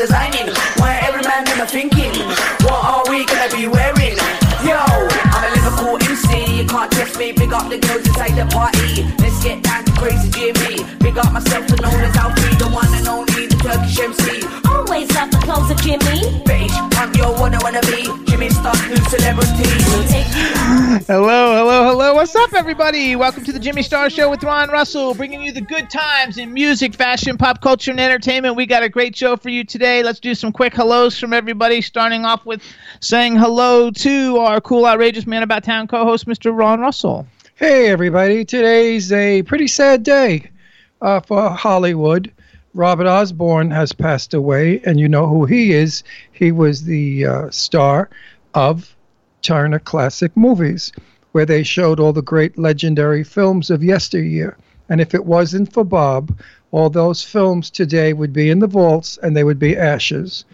Designing. Why every man them are thinking, what are we gonna be wearing? Yo, I'm a Liverpool MC, you can't test me. Big up the girls inside the party. Let's get down to crazy Jimmy. Big up myself, the known as Alfie, the one and only, the Turkish MC. Always love the clothes of Jimmy. Bitch, I'm your one I wanna be. Jimmy Star, new celebrity. We'll take you Hello, hello, hello. What's up, everybody? Welcome to the Jimmy Star Show with Ron Russell, bringing you the good times in music, fashion, pop culture, and entertainment. We got a great show for you today. Let's do some quick hellos from everybody, starting off with saying hello to our cool, outrageous man about town co host, Mr. Ron Russell. Hey, everybody. Today's a pretty sad day uh, for Hollywood. Robert Osborne has passed away, and you know who he is. He was the uh, star of Turner Classic Movies, where they showed all the great legendary films of yesteryear. And if it wasn't for Bob, all those films today would be in the vaults and they would be ashes.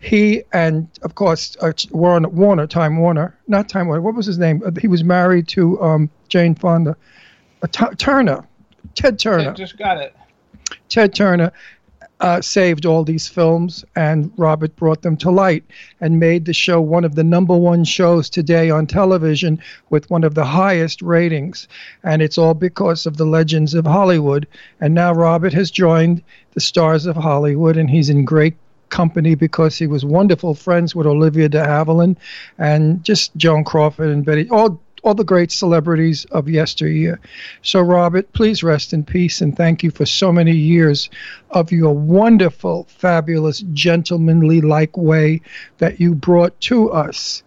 He and, of course, uh, Warner, Warner, Time Warner, not Time Warner, what was his name? Uh, He was married to um, Jane Fonda. Uh, T- Turner, Ted Turner. Just got it. Ted Turner uh, saved all these films, and Robert brought them to light and made the show one of the number one shows today on television with one of the highest ratings. And it's all because of the legends of Hollywood. And now Robert has joined the stars of Hollywood, and he's in great company because he was wonderful friends with Olivia de Havilland and just Joan Crawford and Betty, all all the great celebrities of yesteryear. So, Robert, please rest in peace and thank you for so many years of your wonderful, fabulous, gentlemanly like way that you brought to us.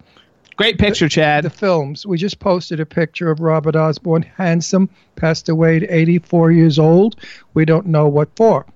Great picture, Chad. The films. We just posted a picture of Robert Osborne, handsome, passed away at 84 years old. We don't know what for.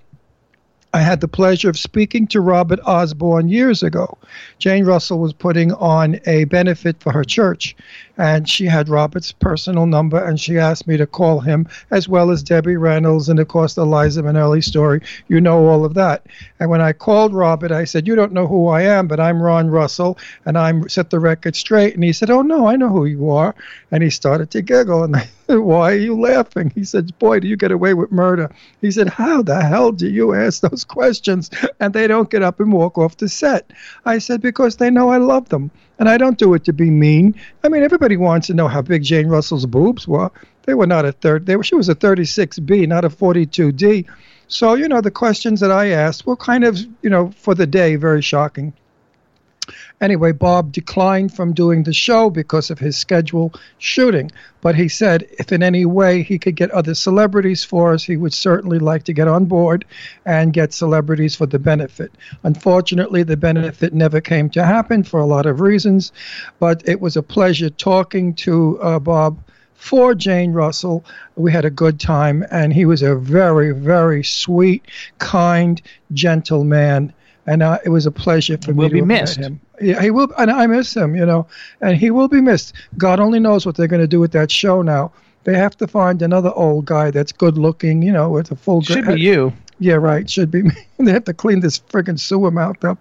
I had the pleasure of speaking to Robert Osborne years ago. Jane Russell was putting on a benefit for her church, and she had Robert's personal number, and she asked me to call him, as well as Debbie Reynolds, and of course the Liza Minnelli story. You know all of that. And when I called Robert, I said, "You don't know who I am, but I'm Ron Russell, and I'm set the record straight." And he said, "Oh no, I know who you are," and he started to giggle, and I why are you laughing? He said, Boy, do you get away with murder? He said, How the hell do you ask those questions and they don't get up and walk off the set? I said, Because they know I love them. And I don't do it to be mean. I mean, everybody wants to know how big Jane Russell's boobs were. They were not a third. They were, she was a 36B, not a 42D. So, you know, the questions that I asked were kind of, you know, for the day, very shocking. Anyway, Bob declined from doing the show because of his schedule shooting. But he said if in any way he could get other celebrities for us, he would certainly like to get on board and get celebrities for the benefit. Unfortunately, the benefit never came to happen for a lot of reasons. But it was a pleasure talking to uh, Bob for Jane Russell. We had a good time, and he was a very, very sweet, kind, gentle man. And uh, it was a pleasure for Will me be to met missed. him. Yeah, he will, and I miss him, you know, and he will be missed. God only knows what they're going to do with that show now. They have to find another old guy that's good looking, you know, with a full. Should gra- be you. Yeah, right. Should be me. they have to clean this friggin' sewer mouth up.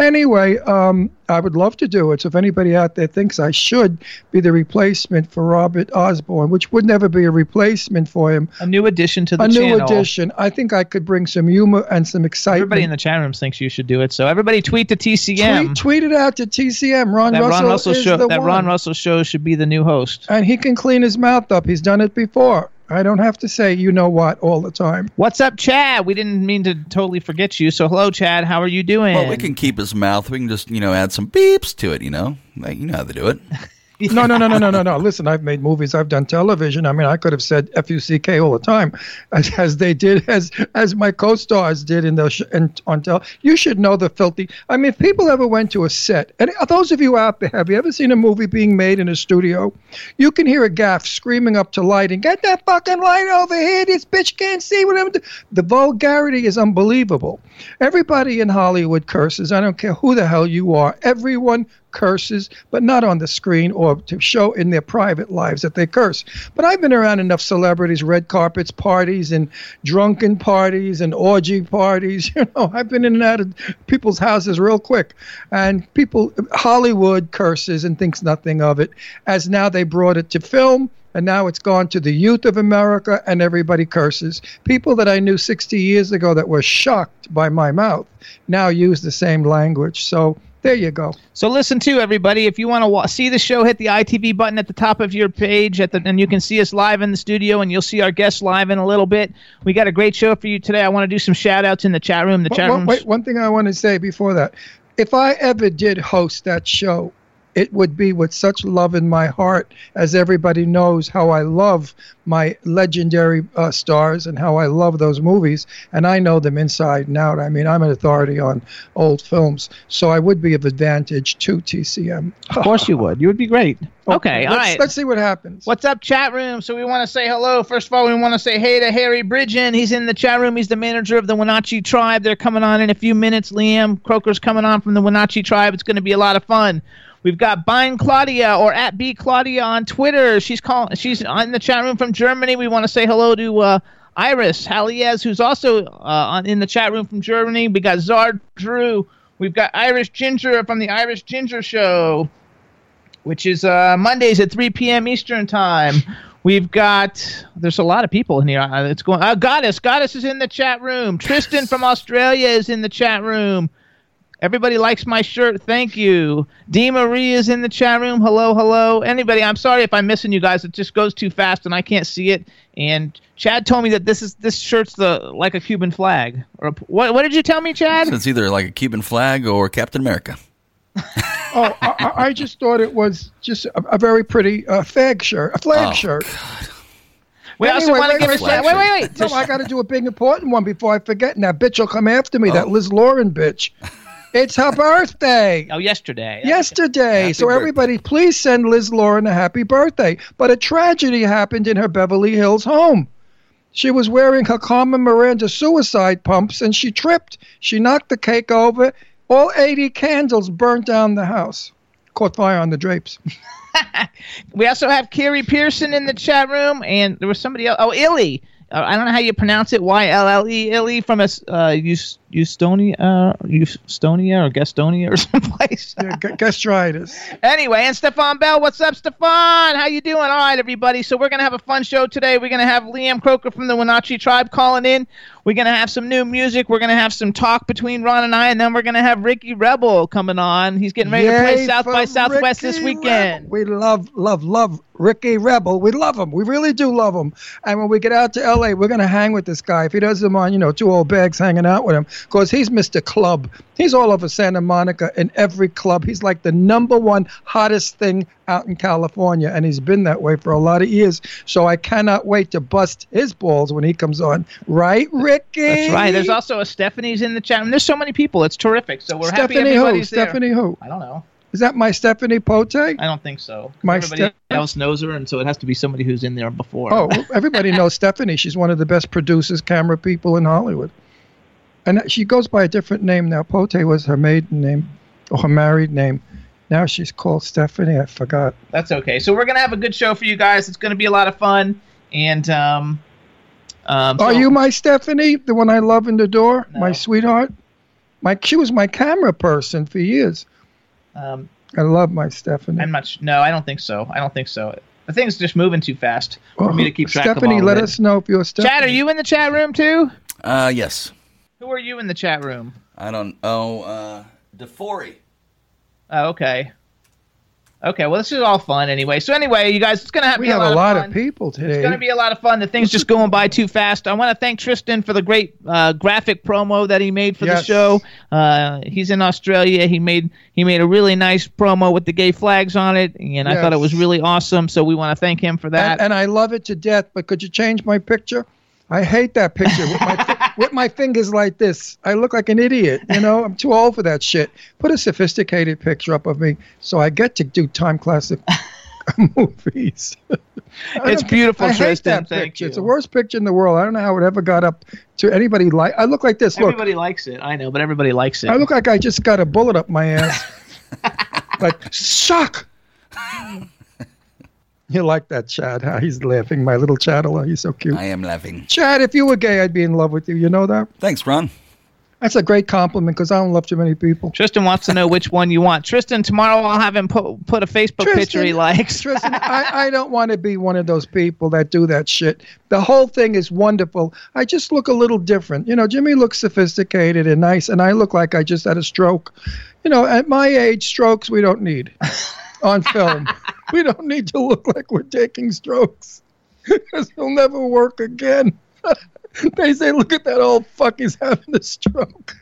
Anyway, um, I would love to do it. So if anybody out there thinks I should be the replacement for Robert Osborne, which would never be a replacement for him, A new addition to the a channel. new addition, I think I could bring some humor and some excitement. Everybody in the chat rooms thinks you should do it. So everybody tweet to TCM. tweet, tweet it out to TCM. Ron that Russell, Ron Russell is show. the That one. Ron Russell show should be the new host. and he can clean his mouth up. He's done it before. I don't have to say you know what all the time. What's up, Chad? We didn't mean to totally forget you. So hello, Chad. How are you doing? Well, we can keep his mouth. We can just, you know, add some beeps to it, you know? Like, you know how to do it. No, no, no, no, no, no, no. Listen, I've made movies. I've done television. I mean, I could have said F U C K all the time, as, as they did, as as my co-stars did in the sh- in, on tel. You should know the filthy. I mean, if people ever went to a set, and those of you out there, have you ever seen a movie being made in a studio? You can hear a gaff screaming up to lighting, "Get that fucking light over here! This bitch can't see what I'm." Do-. The vulgarity is unbelievable. Everybody in Hollywood curses. I don't care who the hell you are. Everyone curses, but not on the screen or to show in their private lives that they curse. But I've been around enough celebrities, red carpets, parties, and drunken parties and orgy parties. You know, I've been in and out of people's houses real quick, and people Hollywood curses and thinks nothing of it. As now they brought it to film. And now it's gone to the youth of America, and everybody curses. People that I knew 60 years ago that were shocked by my mouth now use the same language. So there you go. So listen to everybody. If you want to wa- see the show, hit the ITV button at the top of your page, at the, and you can see us live in the studio, and you'll see our guests live in a little bit. We got a great show for you today. I want to do some shout outs in the chat room. The chat room. wait, one thing I want to say before that. If I ever did host that show, it would be with such love in my heart, as everybody knows how I love my legendary uh, stars and how I love those movies, and I know them inside and out. I mean, I'm an authority on old films, so I would be of advantage to TCM. Of course you would. You would be great. Okay, all let's, right. Let's see what happens. What's up, chat room? So we want to say hello. First of all, we want to say hey to Harry Bridgen. He's in the chat room. He's the manager of the Winachi tribe. They're coming on in a few minutes. Liam Croker's coming on from the Winachi tribe. It's going to be a lot of fun. We've got Bind Claudia or at B Claudia on Twitter. She's calling. She's in the chat room from Germany. We want to say hello to uh, Iris Haliez, who's also uh, on, in the chat room from Germany. We got Zard Drew. We've got Irish Ginger from the Irish Ginger Show which is uh, Mondays at 3 p.m. Eastern Time. We've got there's a lot of people in here. Uh, It's going. Uh, Goddess, Goddess is in the chat room. Tristan from Australia is in the chat room. Everybody likes my shirt. Thank you. Dee Marie is in the chat room. Hello, hello. Anybody? I'm sorry if I'm missing you guys. It just goes too fast and I can't see it. And Chad told me that this is this shirt's the like a Cuban flag. Or a, what? What did you tell me, Chad? It's either like a Cuban flag or Captain America. oh, I, I- I just thought it was just a, a very pretty uh, fag shirt, a flag Oh, shirt. We also want to wait, give a wait, shout. wait, Wait, wait, wait. No, I got to do a big important one before I forget. And that bitch will come after me. Oh. That Liz Lauren bitch. It's her birthday. Oh, yesterday. Yesterday. Happy so birthday. everybody, please send Liz Lauren a happy birthday. But a tragedy happened in her Beverly Hills home. She was wearing her Carmen Miranda suicide pumps and she tripped. She knocked the cake over. All 80 candles burnt down the house. caught fire on the drapes. We also have Carrie Pearson in the chat room, and there was somebody else. Oh, Illy. Uh, I don't know how you pronounce it. Y L L E Illy from a uh, Eus- Eustonia, uh, Eustonia or Gastonia or someplace. Yeah, g- gastritis. Anyway, and Stefan Bell, what's up, Stefan? How you doing? All right, everybody. So we're gonna have a fun show today. We're gonna have Liam Croker from the Winachi Tribe calling in. We're gonna have some new music. We're gonna have some talk between Ron and I, and then we're gonna have Ricky Rebel coming on. He's getting ready to play South by Southwest this weekend. Rebel. We love, love, love Ricky Rebel. We love him. We really do love him. And when we get out to LA, we're going to hang with this guy. If he doesn't mind, you know, two old bags hanging out with him, because he's Mr. Club. He's all over Santa Monica in every club. He's like the number one hottest thing out in California, and he's been that way for a lot of years. So I cannot wait to bust his balls when he comes on. Right, Ricky? That's right. There's also a Stephanie's in the chat And There's so many people. It's terrific. So we're happy Stephanie who? there. Stephanie who? I don't know. Is that my Stephanie Pote? I don't think so. My Everybody Steph- else knows her, and so it has to be somebody who's in there before. Oh, everybody knows Stephanie. She's one of the best producers, camera people in Hollywood. And she goes by a different name now. Pote was her maiden name or her married name. Now she's called Stephanie. I forgot. That's okay. So we're gonna have a good show for you guys. It's gonna be a lot of fun. And um, um, Are you my Stephanie, the one I love in the door, my sweetheart? My she was my camera person for years. Um, I love my Stephanie. I'm not. sh- No, I don't think so. I don't think so. The thing's just moving too fast for me to keep track Stephanie, of all let of it. us know if you're Stephanie. Chat, are you in the chat room too? Uh, yes. Who are you in the chat room? I don't. Oh, uh, Defori. Oh, okay. Okay, well, this is all fun anyway. So anyway, you guys, it's gonna have We be have a a lot, lot of, of people today. It's gonna be a lot of fun. The thing's just going by too fast. I want to thank Tristan for the great uh, graphic promo that he made for the show. Uh, he's in Australia. He made he made a really nice promo with the gay flags on it, and I thought it was really awesome. So we want to thank him for that. and, and I love it to death. But could you change my picture? I hate that picture with my fi- with my fingers like this. I look like an idiot. You know, I'm too old for that shit. Put a sophisticated picture up of me so I get to do time classic movies. It's beautiful, I hate Tristan. that Thank picture. you. It's the worst picture in the world. I don't know how it ever got up to anybody. Like I look like this. Look, everybody likes it. I know, but everybody likes it. I look like I just got a bullet up my ass. like shock. Mm. You like that, Chad? Huh? He's laughing. My little Chadela. He's so cute. I am laughing. Chad, if you were gay, I'd be in love with you. You know that? Thanks, Ron. That's a great compliment because I don't love too many people. Tristan wants to know which one you want. Tristan, tomorrow I'll have him put put a Facebook picture he likes. Tristan, I, I don't want to be one of those people that do that shit. The whole thing is wonderful. I just look a little different. You know, Jimmy looks sophisticated and nice, and I look like I just had a stroke. You know, at my age, strokes we don't need on film. we don't need to look like we're taking strokes because it'll never work again. they say, look at that old fuck, he's having a stroke.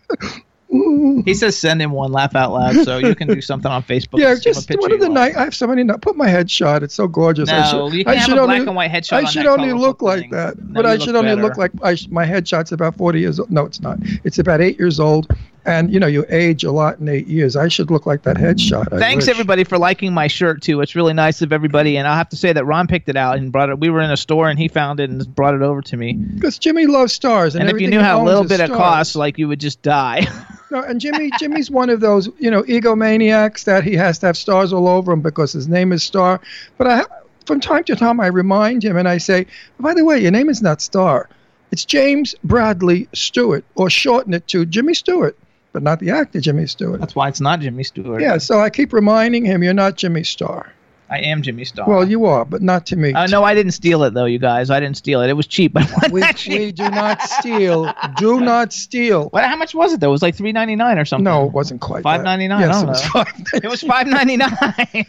He says send him one. Laugh out loud. So you can do something on Facebook. Yeah, and send him a just one of the night. I have so many. Put my headshot. It's so gorgeous. I No, should, you I can have should a only, black and white headshot I should that only look like thing. that, No, but I should only better. look like I sh- my headshot's about forty years old. No, it's not. It's about eight years old, and you know you age a lot in eight years. I should look like that headshot. I Thanks wish. everybody for liking my shirt too. It's really nice of everybody, and I'll have to say that Ron picked it out and brought it. We were in a store and he found it and brought it over to me. Because Jimmy loves stars, and, And if you knew how little bit it stars. costs, like you would just die. No, and Jimmy, Jimmy's one of those, you know, egomaniacs that he has to have stars all over him because his name is Star. But I, from time to time, I remind him and I say, by the way, your name is not Star. It's James Bradley Stewart, or shorten it to Jimmy Stewart, but not the actor Jimmy Stewart. That's why it's not Jimmy Stewart. Yeah, so I keep reminding him, you're not Jimmy Star. I am Jimmy Star. Well, you are, but not to me. Uh, no, I didn't steal it though, you guys. I didn't steal it. It was cheap. We, we do not steal. Do not steal. What? How much was it though? It was like three ninety nine or something. No, it wasn't quite that. $5.99? Yes, I it don't was know. five. It was five ninety nine.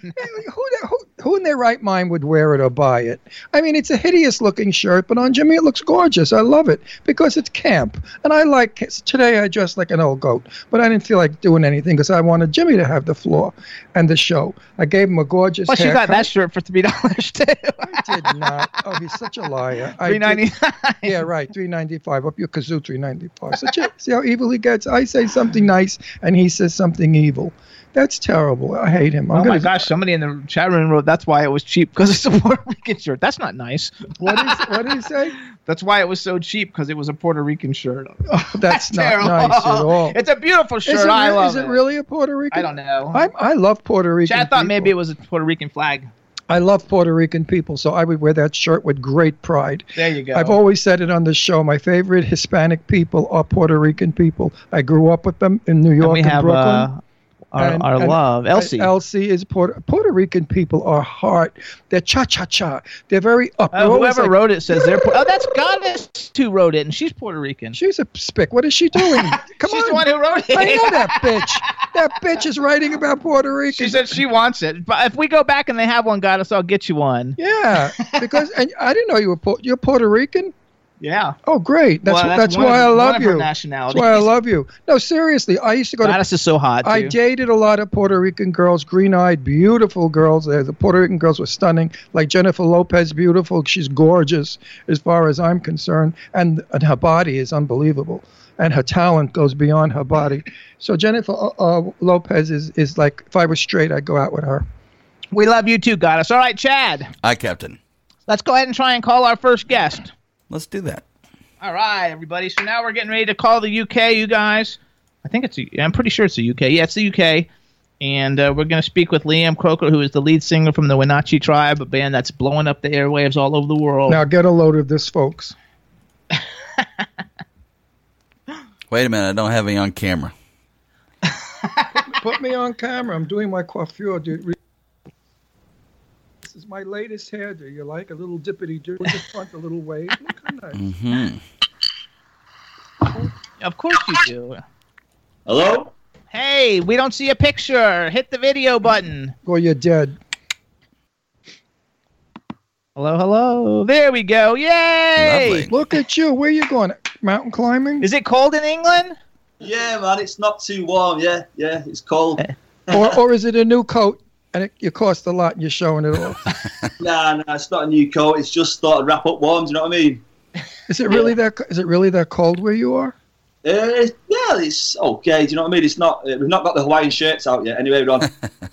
who, who, who in their right mind would wear it or buy it? I mean, it's a hideous looking shirt, but on Jimmy it looks gorgeous. I love it because it's camp. And I like it. today I dressed like an old goat, but I didn't feel like doing anything because I wanted Jimmy to have the floor and the show. I gave him a gorgeous Plus, you got that shirt for three dollars too. I did not. Oh, he's such a liar. I Three ninety nine. Yeah, right. Three ninety five. Up your kazoo, three ninety five. Such a, see how evil he gets. I say something nice, and he says something evil. That's terrible. I hate him. I'm Oh my gosh! Somebody in the chat room wrote that's why it was cheap because it's a Puerto Rican shirt. That's not nice. What is what did he say? That's why it was so cheap because it was a Puerto Rican shirt. Oh, that's, not terrible. nice at all. It's a beautiful shirt. Is it, I love is it really a Puerto Rican? I don't know. I I love Puerto Rican. Chad thought maybe it was a Puerto Rican flag. I love Puerto Rican people, so I would wear that shirt with great pride. There you go. I've always said it on the show. My favorite Hispanic people are Puerto Rican people. I grew up with them in New and York we and have Brooklyn. uh, our, And- our and love, Elsie. Elsie is Puerto Puerto Rican people are heart. They're cha cha cha. They're very up. Uh, They're whoever like, wrote it says they're. Oh, that's Goddess who wrote it, and she's Puerto Rican. She's a spick. What is she doing? Come on. She's on. the one who wrote it. I know that bitch. That bitch is writing about Puerto Rican. She said she wants it. But if we go back and they have one, Goddess, I'll get you one. Yeah, because and I didn't know you were you're Puerto Rican. Yeah. Oh, great. That's Well, that's, that's why of- I one love of her you. That's why I love you. No, seriously, I used to go to Goddess is so hot. Too. I dated a lot of Puerto Rican girls, green-eyed, beautiful girls. Uh, The Puerto Rican girls were stunning, like Jennifer Lopez, beautiful. She's gorgeous, as far as I'm concerned, and and her body is unbelievable, and her talent goes beyond her body. So Jennifer uh, uh, Lopez is is like, if I was straight, I'd go out with her. We love you too, Goddess. All right, Chad. Hi, Captain. Let's go ahead and try and call our first guest. Let's do that. All right, everybody. So now we're getting ready to call the UK, you guys. I think it's. A, I'm pretty sure it's the UK. Yeah, it's the UK. And uh, we're going to speak with Liam Croker, who is the lead singer from the Winachi Tribe, a band that's blowing up the airwaves all over the world. Now get a load of this, folks. Wait a minute, I don't have any on camera. Put me on camera. I'm doing my coiffure, dude. Re- This is my latest hairdo. You like a little dippity do with the front, a little wave. Look how nice. Hmm. Of course you do. Hello? Hey, we don't see a picture. Hit the video button. Or you're dead. Hello, hello. There we go. Yay! Lovely. Look at you. Where you going? Mountain climbing? Is it cold in England? Yeah, man, it's not too warm. Yeah, yeah, it's cold. or, or is it a new coat and it, you cost a lot and you're showing it off? nah, nah, it's not a new coat. It's just thought I'd wrap up warm. Do you know what I mean? Is it really that? Is it really that cold where you are? Uh, yeah, it's okay. Do you know what I mean? It's not. Uh, we've not got the Hawaiian shirts out yet. Anyway, Ron.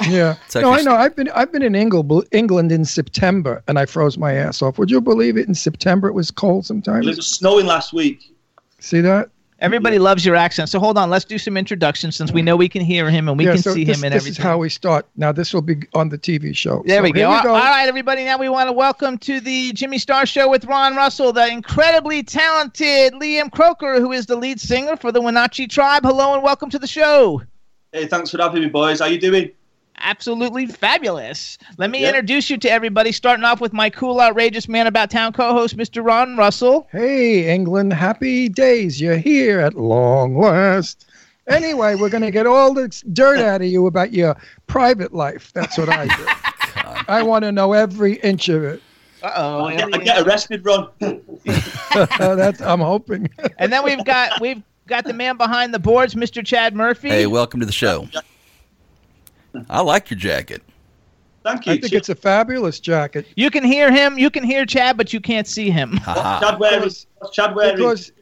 Yeah. It's no, I know. I've been I've been in England, England in September, and I froze my ass off. Would you believe it? In September, it was cold sometimes. it was snowing last week. See that? Everybody loves your accent. So hold on, let's do some introductions since we know we can hear him and we yeah. can so see this, him and this everything. is how we start. Now this will be on the TV show. There So we go. here All all right, everybody. Now we want to welcome to the Jimmy Star Show with Ron Russell, the incredibly talented Liam Croker, who is the lead singer for the Winachi Tribe. Hello and welcome to the show. Hey, thanks for having me, boys. How you doing? Absolutely fabulous. Let me Yeah. introduce you to everybody, starting off with my cool, outrageous man about town co-host, Mr. Ron Russell. Hey, England, happy days. You're here at long last. Anyway, we're going to get all the dirt out of you about your private life. That's what I do. I want to know every inch of it. Uh-oh. I get, I get arrested, Ron. Uh, that's I'm hoping. and then we've got we've got the man behind the boards, Mr. Chad Murphy. Hey, welcome to the show. I like your jacket. Thank you. I think it's a fabulous jacket you can hear him, you can hear Chad, but you can't see him. Haha. Chad wearing. What's Chad wearing? because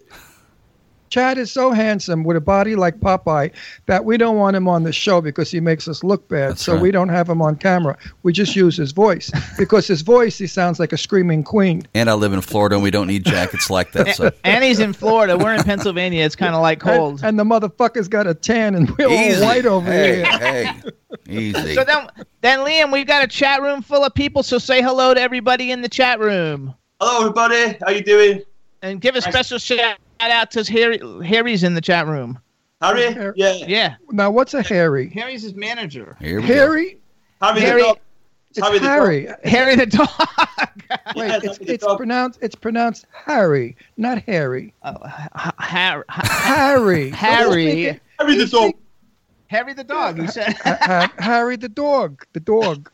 Chad is so handsome with a body like Popeye that we don't want him on the show because he makes us look bad. That's so right. we don't have him on camera. We just use his voice because his voice he sounds like a screaming queen. And I live in Florida, and we don't need jackets like that. So And he's in Florida. We're in Pennsylvania. It's kind of like cold. And, and the motherfucker's got a tan and we're easy. all white over hey, here. Hey, easy. So then, then Liam, we've got a chat room full of people. So say hello to everybody in the chat room, Hello, everybody. How you doing? and give a special shout out to Harry. Harry's in the chat room. Harry? Har- Yeah. Yeah, Now what's a Harry? Harry's his manager. Here we Harry? Harry, Harry- the dog. It's Harry the Harry. Harry the dog. Wait, Yeah, it's, Harry the it's dog. pronounced it's pronounced Harry, not Harry. Oh, Ha- Har- Ha- Harry. Harry. Harry the dog. Harry the dog. You said. Ha- ha- Harry the dog. The dog.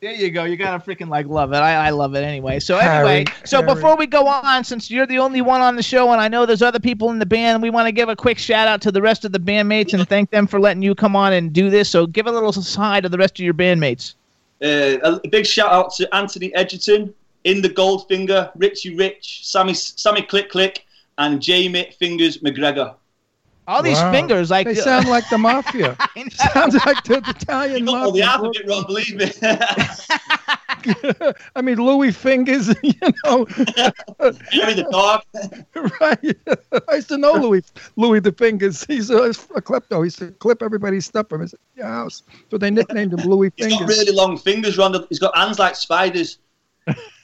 There you go. You gotta freaking like love it. I, I love it anyway. So Harry, anyway, so Harry. before we go on, since you're the only one on the show, and I know there's other people in the band, we want to give a quick shout out to the rest of the bandmates and thank them for letting you come on and do this. So give a little hi to the rest of your bandmates. Uh, a big shout out to Anthony Edgerton, In the Goldfinger, Richie Rich, Sammy Sammy Click Click, and Jamie Fingers McGregor. All these Wow. fingers, like They sound like the mafia. Sounds like the Italian You got all the mafia. alphabet wrong, believe me. I mean, Louis Fingers, you know, Harry the dog. right? I used to know Louis Louis the Fingers. He's a, a klepto. He used to clip everybody's stuff from his house. So they nicknamed him Louis He's Fingers. got really long fingers, Ron. He's got hands like spiders.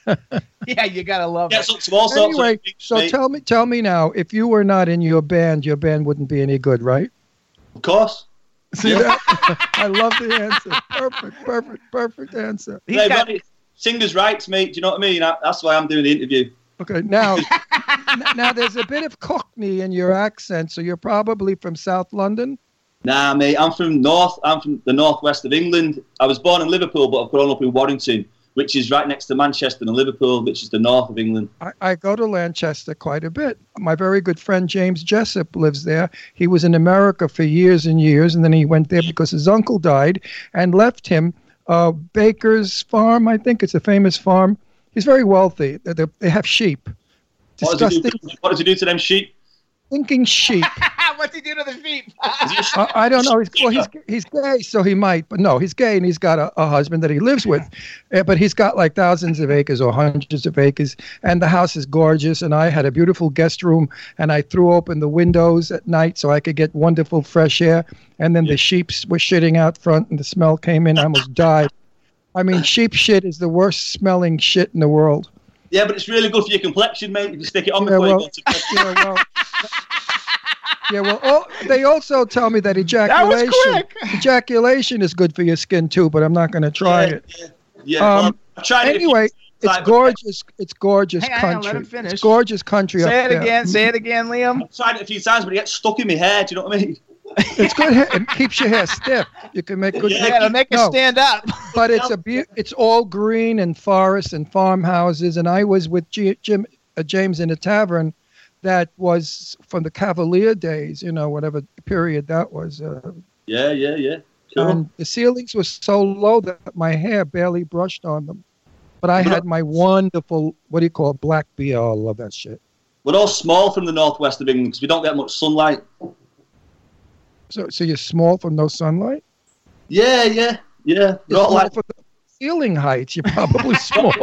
yeah, you gotta love Gets it. up to all Anyway, so mate. tell me, tell me now, if you were not in your band, your band wouldn't be any good, right? Of course. See that? I love the answer. Perfect, perfect, perfect answer. He's Hey, got- Ronnie, singers' rights, mate. Do you know what I mean? I- That's why I'm doing the interview. Okay, now, n- now there's a bit of Cockney in your accent, so you're probably from South London. Nah, mate. I'm from North. I'm from the northwest of England. I was born in Liverpool, but I've grown up in Warrington, which is right next to Manchester and Liverpool, which is the north of England. I, I go to Lanchester quite a bit. My very good friend James Jessup lives there. He was in America for years and years, and then he went there because his uncle died and left him uh, Baker's Farm. I think it's a famous farm. He's very wealthy. They, they- they have sheep. What does, do, Disgusting, what does he do to them sheep? thinking sheep. What's he do to the feet? I, I don't know. He's, well, he's he's gay, so he might. But no, he's gay, and he's got a, a husband that he lives with. Uh, but he's got like thousands of acres or hundreds of acres, and the house is gorgeous. And I had a beautiful guest room, and I threw open the windows at night so I could get wonderful fresh air. And then the sheep were shitting out front, and the smell came in. I almost died. I mean, sheep shit is the worst smelling shit in the world. Yeah, but it's really good for your complexion, mate. If you stick it on Yeah, before well- you go to bed. Yeah, well, yeah, well, oh, they also tell me that ejaculation quick. ejaculation is good for your skin too, but I'm not going to try yeah, it. yeah, yeah. well, Um, I've tried it a few Anyway, it's gorgeous. It's gorgeous Hang on, hang on, let country. him finish. It's gorgeous country up Say it there. again. Say it again, Liam. I've tried it a few times, but it gets stuck in my hair. Do you know what I mean? It's good. hair- It keeps your hair stiff. You can make good. Yeah, Yeah, to make it No. stand up. but it's a be- it's all green and forests and farmhouses. And I was with G- Jim uh, James in a tavern that was from the Cavalier days. You know, whatever period that was. Uh, Yeah, yeah, yeah. And the ceilings were so low that my hair barely brushed on them. But I had my wonderful, what do you call it, black beard. I love that shit. We're all small from the northwest of England because we don't get much sunlight. So, so you're small from no sunlight. Yeah, yeah, yeah. All like, for the ceiling heights. You're probably small.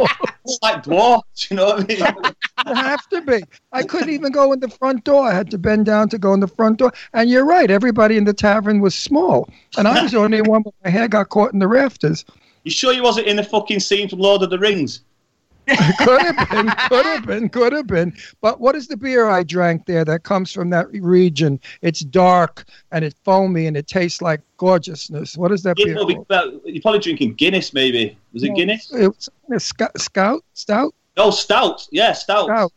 like dwarfs. You know what I mean? you have to be. I couldn't even go in the front door. I had to bend down to go in the front door. And you're right. Everybody in the tavern was small, and I was the only one. But my hair got caught in the rafters. you sure you wasn't in the fucking scene from Lord of the Rings? Could have been, could have been, could have been. But what is the beer I drank there that comes from that region? It's dark and it's foamy and it tastes like gorgeousness. What is that You beer? well, you're probably drinking Guinness, maybe. Was it No. Guinness? It's a scout, scout, stout, oh, No, stout. Yeah, stout. stout.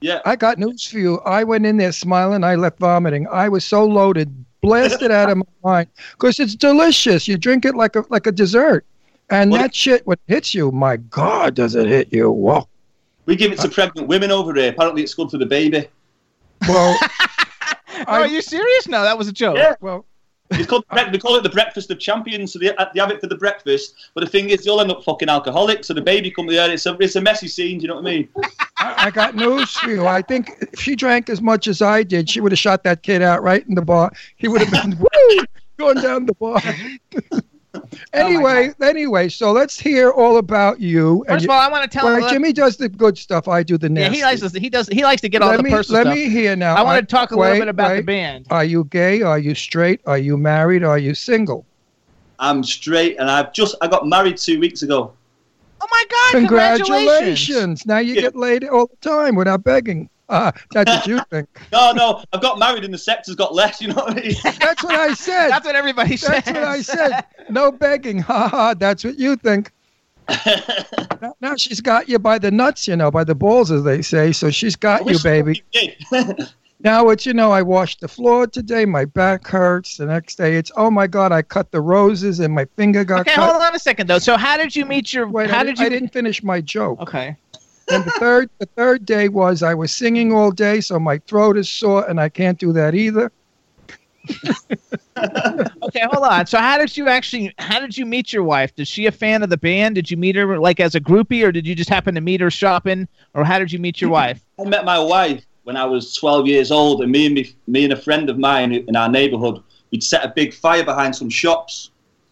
Yeah. I got news for you. I went in there smiling. I left vomiting. I was so loaded, blasted out of my mind because it's delicious. You drink it like a like a dessert, and What- that shit what hits you, my God, does it hit you? Whoa. We give it to uh, pregnant women over here. Apparently, it's good for the baby. Well, Oh, are you serious? No, that was a joke. Yeah. well, It's called, we call it the breakfast of champions. So they, uh, they have it for the breakfast. But the thing is, they'll end up fucking alcoholics. So the baby comes there. It's a, it's a messy scene. Do you know what I mean? I, I got news for you. I think if she drank as much as I did, she would have shot that kid out right in the bar. He would have been woo, going down the bar. Oh, anyway, anyway, so let's hear all about you. First you- of all, I want to tell well, him. Uh, Jimmy does the good stuff. I do the yeah, he likes to. He does. He likes to get all let the me, personal let stuff. me hear now. I want to talk a little bit about the band. Are you gay? Are you straight? Are you married? Are you single? I'm straight, and I've just I got married two weeks ago. Oh my God! Congratulations! Congratulations! Now you Yeah. get laid all the time without begging. Ah, that's what you think. No, no, I've got married, and the sector's got less. You know what I mean? That's what I said. That's what everybody says. That's what I said. No begging. Ha ha. That's what you think. now, now she's got you by the nuts, you know, by the balls, as they say. So she's got you, baby. Now it's, you know, I washed the floor today. My back hurts. The next day it's, oh my God, I cut the roses and my finger got Okay, cut. hold on a second though. So how did you meet your? Wait, how I, did did you? I didn't finish my joke. Okay. And the third, the third day was I was singing all day, so my throat is sore, and I can't do that either. Okay, hold on. So how did you actually? How did you meet your wife? Is she a fan of the band? Did you meet her like as a groupie, or did you just happen to meet her shopping, or how did you meet your wife? I met my wife when I was 12 years old, and me and me, me and a friend of mine in our neighbourhood, we'd set a big fire behind some shops.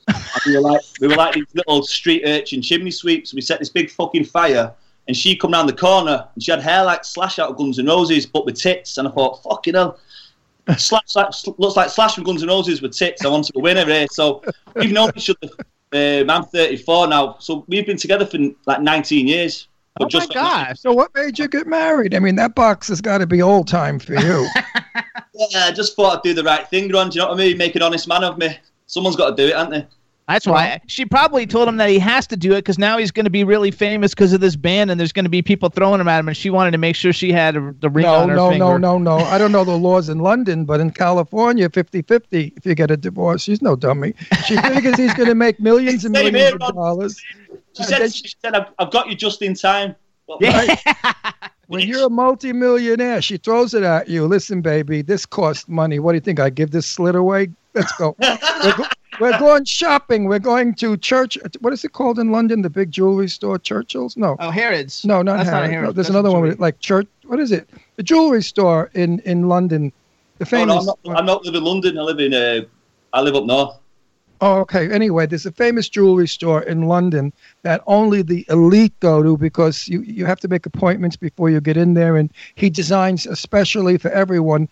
And we were like, we were like these little street urchin chimney sweeps. We set this big fucking fire, and she come round the corner, and she had hair like Slash out of Guns N' Roses, but with tits. And I thought, fucking hell. Slash, Slash looks like Slash from Guns N' Roses with tits. I wanted to win her here. So we've known each other. Um, I'm 34 now, so we've been together for like 19 years. Oh my gosh! So what made you get married? I mean, that box has got to be old time for you. Yeah, I just thought I'd do the right thing, Ron. Do you know what I mean? Make an honest man of me. Someone's got to do it, haven't they? That's why she probably told him that he has to do it because now he's going to be really famous because of this band, and there's going to be people throwing him at him, and she wanted to make sure she had the ring no, on her no, finger. no, no, no. I don't know the laws in London, but in California, 50-50 if you get a divorce. She's no dummy. She figures he's going to make millions and millions here, of Ron. dollars. She said, then she said I've, I've got you just in time. But- When you're a multimillionaire, she throws it at you. Listen, baby, this costs money. What do you think? I give this slit away? Let's go. we're, going shopping. We're going to church. What is it called in London? The big jewelry store, Churchill's? No, Oh, Harrods. no, not That's not a Harrods. No, there's That's another one with like church. What is it? The jewelry store in in London. The No, no, famous. I'm, not, I'm not living in London. I live in. Uh, I live up north. Oh, okay. Anyway, there's a famous jewelry store in London that only the elite go to because you, you have to make appointments before you get in there. And he designs especially for everyone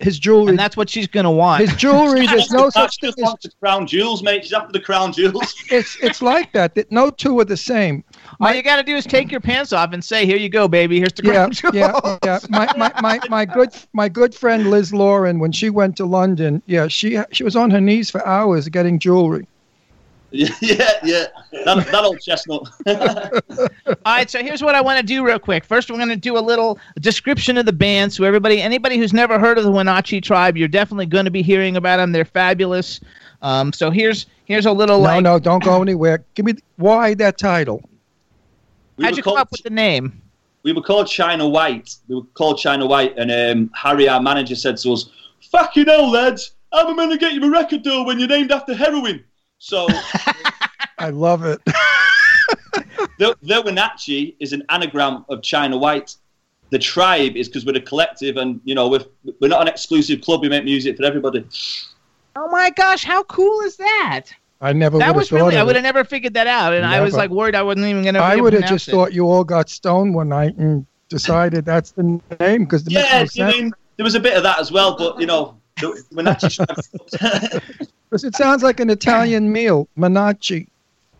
his jewelry. And that's what she's going to want. His jewelry, there's no such thing as crown jewels, mate. She's after the crown jewels. it's it's like that. That no two are the same. All you got to do is take your pants off and say, "Here you go, baby. Here's the Yeah, crown jewels." yeah, yeah. My, my, my, my good my good friend Liz Lauren, when she went to London, yeah, she she was on her knees for hours getting jewelry. yeah, yeah, yeah. That, that old chestnut. All right, so here's what I want to do real quick. First, we're going to do a little description of the band. So everybody, anybody who's never heard of the Winachi Tribe, you're definitely going to be hearing about them. They're fabulous. Um, so here's here's a little No, like, no, don't go anywhere. Give me why that title. We how'd were you come called- up with the name? we were called China White. We were called China White, and um, Harry, our manager, said to us, "Fucking hell, lads! How am I going to get you a record deal when you're named after heroin?" So I love it. the, the Winachi is an anagram of China White. The tribe is because we're a collective, and you know we're we're not an exclusive club. We make music for everybody. Oh my gosh, how cool is that? I never would That was thought really, I would have never figured that out, and I was like worried I wasn't even going to. I would have just thought you all got stoned one night and decided that's the name because it makes Yeah, no I mean there was a bit of that as well, but you know the Winachi. 'Cause it sounds like an Italian meal, Menacci.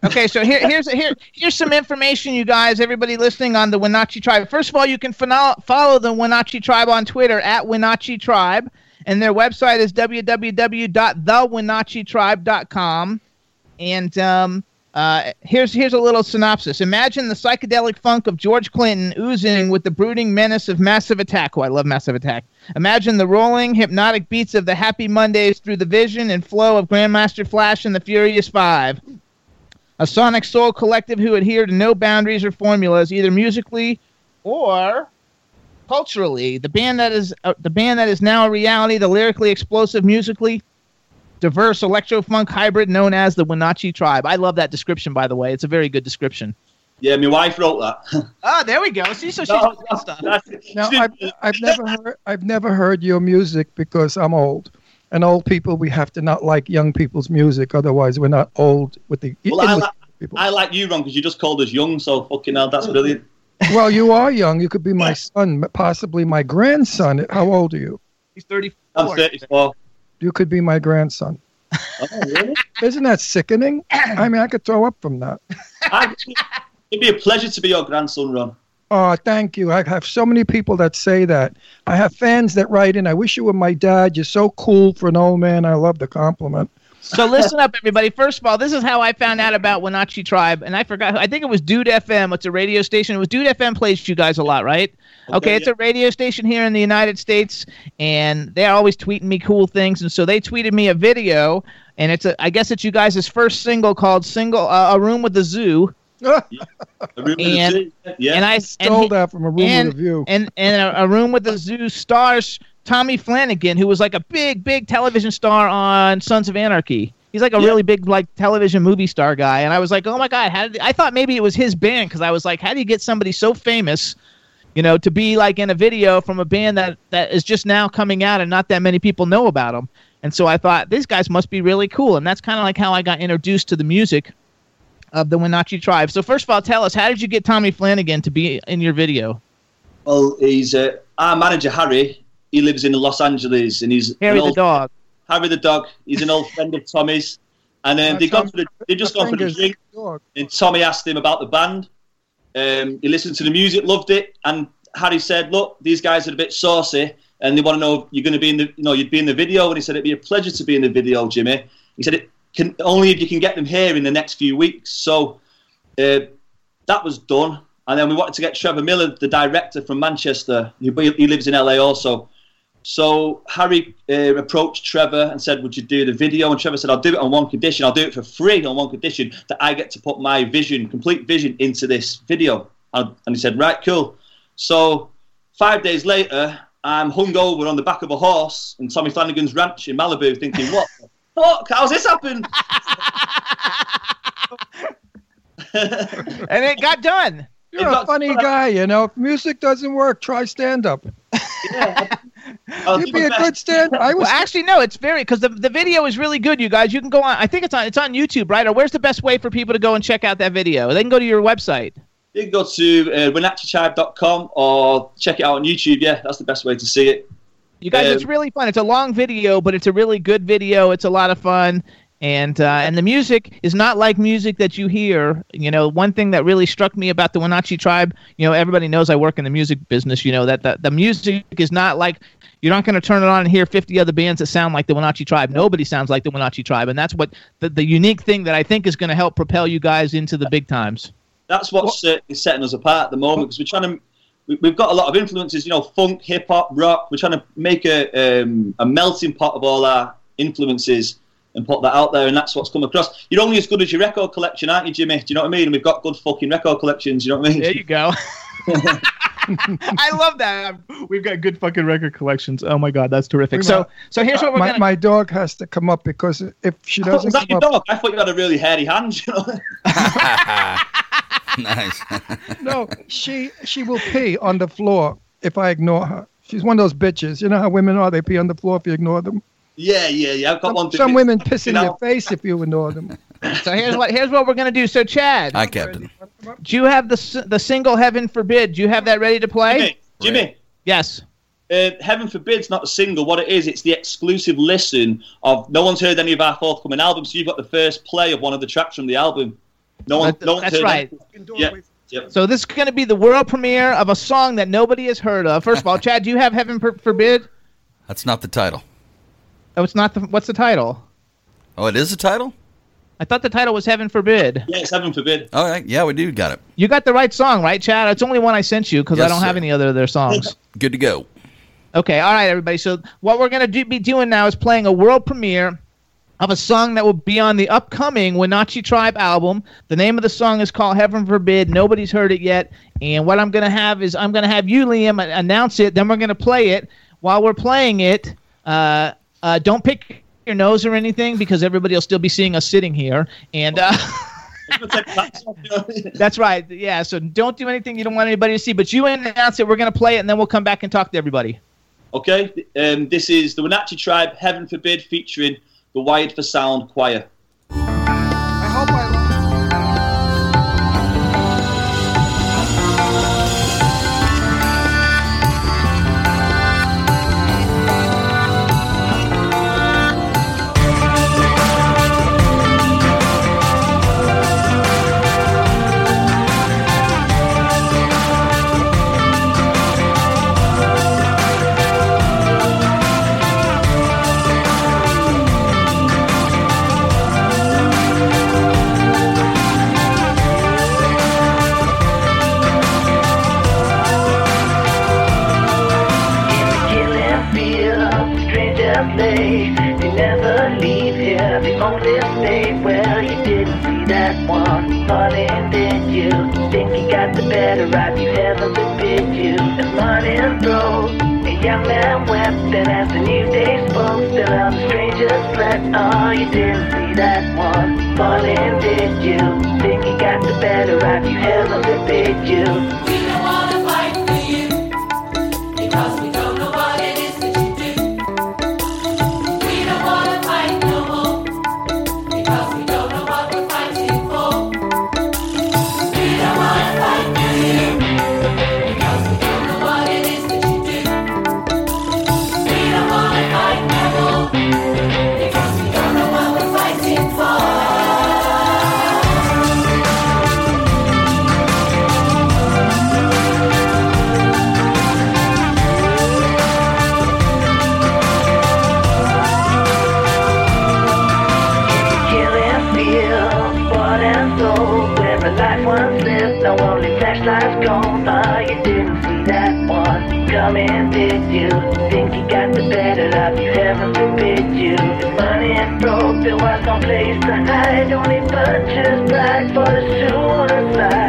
Okay, so here, here's here, here's some information, you guys, everybody listening on the Winachi Tribe. First of all, you can follow, follow the Winachi Tribe on Twitter at Winachi Tribe, and their website is www.thewinachitribe.com. And um, uh, here's here's a little synopsis. Imagine the psychedelic funk of George Clinton oozing with the brooding menace of Massive Attack. Oh, I love Massive Attack. Imagine the rolling, hypnotic beats of the Happy Mondays through the vision and flow of Grandmaster Flash and the Furious Five a sonic soul collective who adhere to no boundaries or formulas, either musically or culturally. The band that is uh, the band that is now a reality, the lyrically explosive, musically diverse electro funk hybrid known as the Winachi Tribe. I love that description, by the way. It's a very good description. yeah, my wife wrote that. Ah, there we go. See, so she's No, good stuff. Now, I've, I've never heard I've never heard your music because I'm old, and old people we have to not like young people's music, otherwise we're not old with the Well, I, with like, people. I like you, Ron, because you just called us young. So fucking hell, that's brilliant. well, you are young. You could be my son, possibly my grandson. How old are you? He's 34. I'm 34. You could be my grandson. Oh, really? Isn't that sickening? I mean, I could throw up from that. I- It'd be a pleasure to be your grandson, Ron. Oh, thank you. I have so many people that say that. I have fans that write in. I wish you were my dad. You're so cool for an old man. I love the compliment. So listen up, everybody. First of all, this is how I found out about Winachi Tribe, and I forgot. I think it was Dude FM. It's a radio station. It was Dude FM plays you guys a lot, right? Okay, Okay, it's yeah. a radio station here in the United States, and they're always tweeting me cool things. And so they tweeted me a video, and it's a. I guess it's you guys' first single called "Single uh, A Room with the Zoo." A room with a And- zoo. yeah. And I Stole and that from a room and, with a view. and and a, a room with the zoo stars Tommy Flanagan, who was like a big, big television star on Sons of Anarchy. He's like a Yeah. really big, like television movie star guy. And I was like, oh my god, how did I thought maybe it was his band because I was like, how do you get somebody so famous You know, to be like in a video from a band that that is just now coming out and not that many people know about them. And so I thought these guys must be really cool, and that's kind of like how I got introduced to the music of the Winachi Tribe. So first of all, tell us how did you get Tommy Flanagan to be in your video? Well, he's uh, our manager Harry. He lives in Los Angeles, and he's Harry an the dog. Harry the dog. He's an old friend of Tommy's, and um, they for the, they just gone for the drink. And Tommy asked him about the band. Um, he listened to the music, loved it, and Harry said, "Look, these guys are a bit saucy, and they want to know if you're going to be in the, you know, you'd be in the video." And he said, "It'd be a pleasure to be in the video, Jimmy." He said, "It can only if you can get them here in the next few weeks." So uh, that was done, and then we wanted to get Trevor Miller, the director from Manchester. He, he lives in LA also. So Harry uh, approached Trevor and said, "Would you do the video?" And Trevor said, "I'll do it on one condition. I'll do it for free on one condition that I get to put my vision, complete vision, into this video." And, and he said, "Right, cool." So five days later, I'm hungover on the back of a horse in Tommy Flanagan's ranch in Malibu, thinking, "What the fuck? How's this happened?" and it got done. You're a funny guy, you know. If music doesn't work, try stand up. You'd be a good stand. I was Well, actually, no. It's very because the the video is really good. You guys, you can go on. I think it's on it's on YouTube, right? Or where's the best way for people to go and check out that video? They can go to your website. You can go to uh, winachitribe.com or check it out on YouTube. Yeah, that's the best way to see it. You guys, Um, it's really fun. It's a long video, but it's a really good video. It's a lot of fun. And uh, and the music is not like music that you hear. You know, one thing that really struck me about the Winachi Tribe, you know, everybody knows I work in the music business. You know that the, the music is not like you're not going to turn it on and hear 50 other bands that sound like the Winachi Tribe. Nobody sounds like the Winachi Tribe, and that's what the, the unique thing that I think is going to help propel you guys into the big times. That's what's uh, setting us apart at the moment because we're trying to. we- We've got a lot of influences, you know, funk, hip hop, rock. We're trying to make a um, a melting pot of all our influences and put that out there, and that's what's come across. You're only as good as your record collection, aren't you, Jimmy? Do you know what I mean? And we've got good fucking record collections. You know what I mean? There you go. I love that. We've got good fucking record collections. Oh my god, that's terrific. So so here's what we're my, gonna my dog has to come up because if she oh, doesn't was that come your up, dog? I thought you had a really hairy hand. You know? nice. no, she she will pee on the floor if I ignore her. She's one of those bitches. You know how women are; they pee on the floor if you ignore them. yeah, yeah, yeah. I've got one. Some, thing. some women piss in your face if you ignore them. so here's what here's what we're gonna do. So Chad, Hi, Captain. do you have the the single "Heaven Forbid"? Do you have that ready to play? Jimmy, Jimmy. Yes. Uh, Heaven Forbid's not a single. What it is, it's the exclusive listen of. No one's heard any of our forthcoming albums, so you've got the first play of one of the tracks from the album. No one. That- no one's that's heard right. Yeah. Yep. So this is gonna be the world premiere of a song that nobody has heard of. First of all, Chad, do you have "Heaven For- Forbid"? That's not the title. Oh, it's not the. What's the title? Oh, it is the title? I thought the title was "Heaven Forbid." Yes, Heaven Forbid. All right. Yeah, we do. Got it. You got the right song, right, Chad? It's only one I sent you because I don't have any other of their songs. Good to go. Okay, all right, everybody. So what we're gonna do, be doing now is playing a world premiere of a song that will be on the upcoming Winachi Tribe album. The name of the song is called "Heaven Forbid." Nobody's heard it yet, and what I'm gonna have is I'm gonna have you, Liam, announce it. Then we're gonna play it. While we're playing it, uh, uh, don't pick your nose or anything because everybody will still be seeing us sitting here. And uh, that's right, yeah. So don't do anything you don't want anybody to see. But you announce it. We're gonna play it, and then we'll come back and talk to everybody. Okay, um, this is the Winachi Tribe, Heaven Forbid, featuring the Wired for Sound Choir. Of you, heaven forbid you. If money ain't broke, there was no place to hide, only bunches black for the suicide.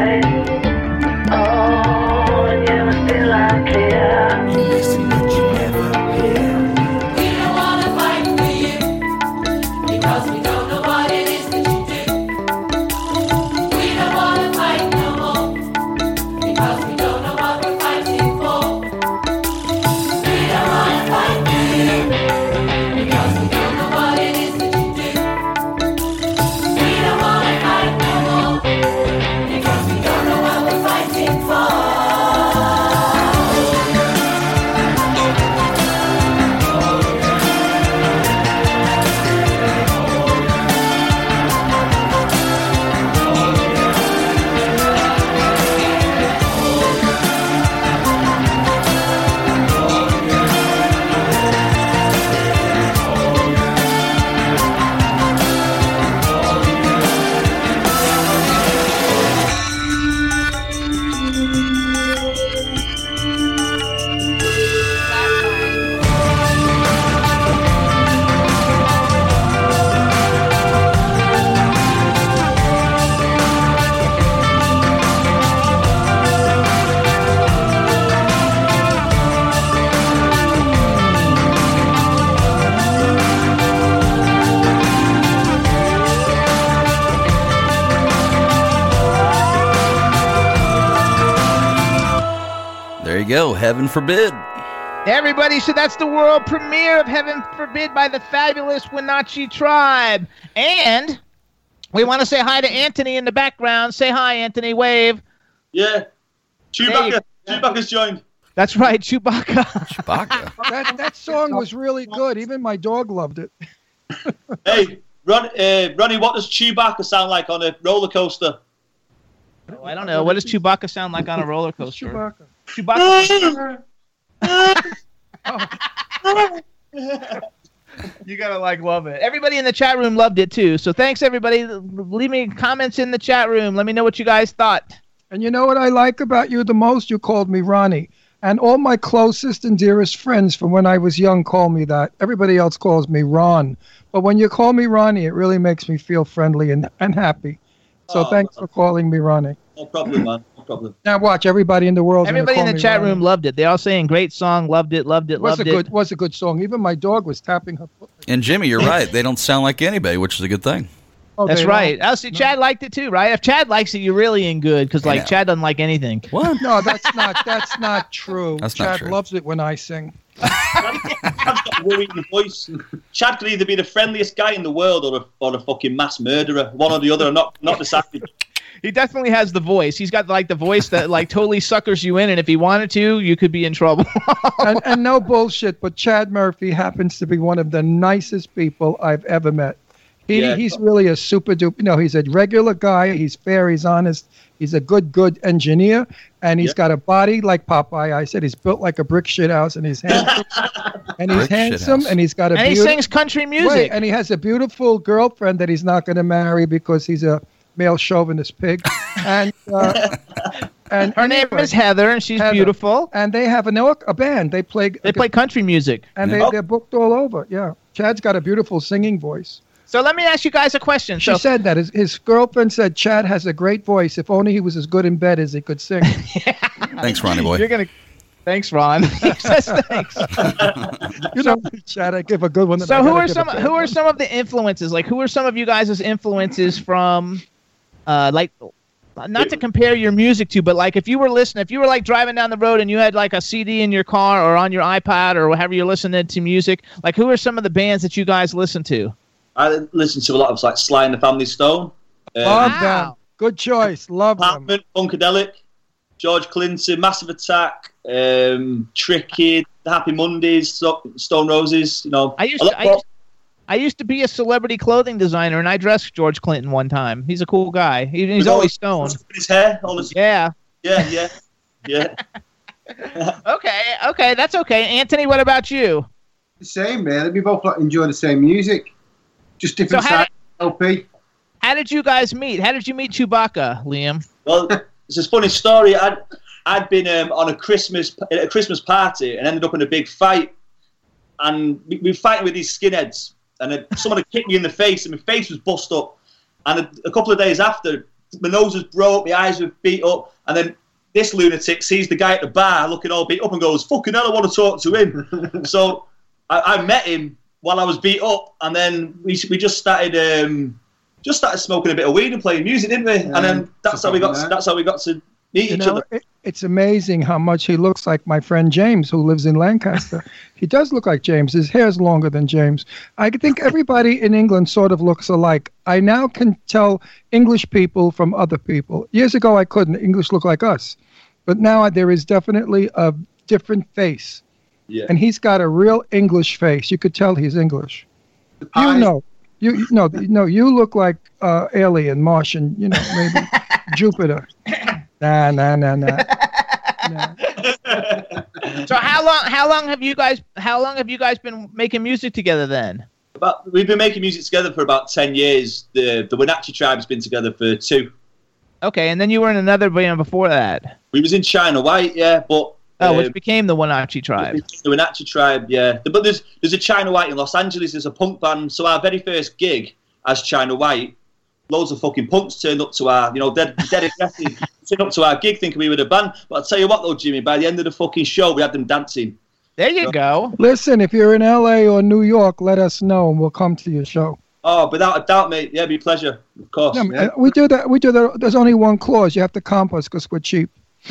Forbid. Everybody, so that's the world premiere of Heaven Forbid by the fabulous Winachi Tribe. And we want to say hi to Anthony in the background. Say hi, Anthony. Wave. Yeah. Chewbacca. Chewbacca's joined. That's right, Chewbacca. Chewbacca. that that song was really good. Even my dog loved it. Hey, Ron, uh, Ronnie, what does Chewbacca sound like on a roller coaster? Oh, I don't know. What does Chewbacca sound like on a roller coaster? Chewbacca. Chewbacca. you gotta like love it. Everybody in the chat room loved it too. So thanks everybody. Leave me comments in the chat room. Let me know what you guys thought. And you know what I like about you the most? You called me Ronnie. And all my closest and dearest friends from when I was young call me that. Everybody else calls me Ron. But when you call me Ronnie, it really makes me feel friendly and, and happy. So Oh, thanks for calling me Ronnie. No problem, man. No problem. Now watch everybody in the world. Everybody in the chat room loved it. They all saying great song, loved it, loved it, loved It was loved a it. good was a good song. Even my dog was tapping her foot. And Jimmy, you're right. They don't sound like anybody, which is a good thing. Oh, That's they right. Oh, see, Chad liked it too, right? If Chad likes it, you're really in good because like Yeah. Chad doesn't like anything. What? No, that's not that's not true. That's not Chad true. loves it when I sing. Chad's got a worrying voice. Chad could either be the friendliest guy in the world or a, or a fucking mass murderer. One or the other. I'm not the decided. He definitely has the voice. He's got like the voice that like totally suckers you in, and if he wanted to, you could be in trouble. and, and no bullshit, but Chad Murphy happens to be one of the nicest people I've ever met. He, Yeah. He's really a super duper. You know, he's a regular guy. He's fair. He's honest. He's a good, good engineer, and he's Yep. got a body like Popeye. I said he's built like a brick shit house, and he's handsome. and he's Brick handsome, and he's got a and he sings country music. Wait, and he has a beautiful girlfriend that he's not going to marry because he's a male chauvinist pig. and uh, and Her name is Heather, and she's Heather. beautiful. And they have an orc- a band. They play. They play country music. and Yeah. they, they're booked all over. Yeah, Chad's got a beautiful singing voice. So let me ask you guys a question. She So said that his, his girlfriend said Chad has a great voice. If only he was as good in bed as he could sing. Thanks, Ronnie boy. you're gonna. Thanks, Ron. He says thanks. you know, Chad, I give a good one. and I So who are some bad who are some of the influences? Like who are some of you guys' influences from uh like not to compare your music to, but like if you were listening, if you were like driving down the road and you had like a CD in your car or on your iPad or whatever you're listening to music, like who are some of the bands that you guys listen to? I listen to a lot of like Sly and the Family Stone, Love uh, them. Wow. Good choice. Love them. Hartman, Funkadelic, George Clinton, Massive Attack, um, Tricky, The Happy Mondays, So- Stone Roses. You know, I used to, I used, I used to be a celebrity clothing designer and I dressed George Clinton one time. He's a cool guy. He, he's with always all- stoned. with His hair, all his, Yeah. yeah, yeah, yeah. Okay. Okay. That's okay. Anthony, what about you? The same, man. We both like, enjoy the same music, just different So how sides. LP. How did you guys meet? How did you meet Chewbacca, Liam? Well, it's a funny story. I'd I'd been um, on a Christmas at a Christmas party and ended up in a big fight, and we, we were fighting with these skinheads, and then someone had kicked me in the face, and my face was bust up, and a, a couple of days after, my nose was broke, my eyes were beat up, and then. This lunatic sees the guy at the bar looking all beat up and goes, "Fucking hell, I want to talk to him." so I, I met him while I was beat up, and then we we just started um, just started smoking a bit of weed and playing music, didn't we? and then that's how we got Yeah. that's how we got to meet You each know, other. it, it's amazing how much he looks like my friend James, who lives in Lancaster. he does look like James. His hair's longer than James. I think everybody in England sort of looks alike. I now can tell English people from other people. Years ago, I couldn't. English look like us, but now there is definitely a different face, Yeah. and he's got a real English face. You could tell he's English. You know, you you- no no. You look like uh, alien, Martian. You know, maybe Jupiter. Nah, nah, nah, nah. So how long? How long have you guys? How long have you guys been making music together then? About, we've been making music together for about ten years. The the Winachi tribe's been together for two. Okay, and then you were in another band before that. We was in China White, yeah, but Oh, um, which became the Winachi tribe. the Winachi tribe, yeah. But there's there's a China White in Los Angeles. There's a punk band. So our very first gig as China White, loads of fucking punks turned up to our, you know, dead dead aggressive turned up to our gig thinking we were the band. But I'll tell you what though, Jimmy, by the end of the fucking show, we had them dancing. There you go. Listen, if you're in LA or New York, let us know and we'll come to your show. Oh, without a doubt, mate. Yeah, it'd be a pleasure, of course. No, uh, We do that. We do that. There's only one clause. You have to comp us because we're cheap.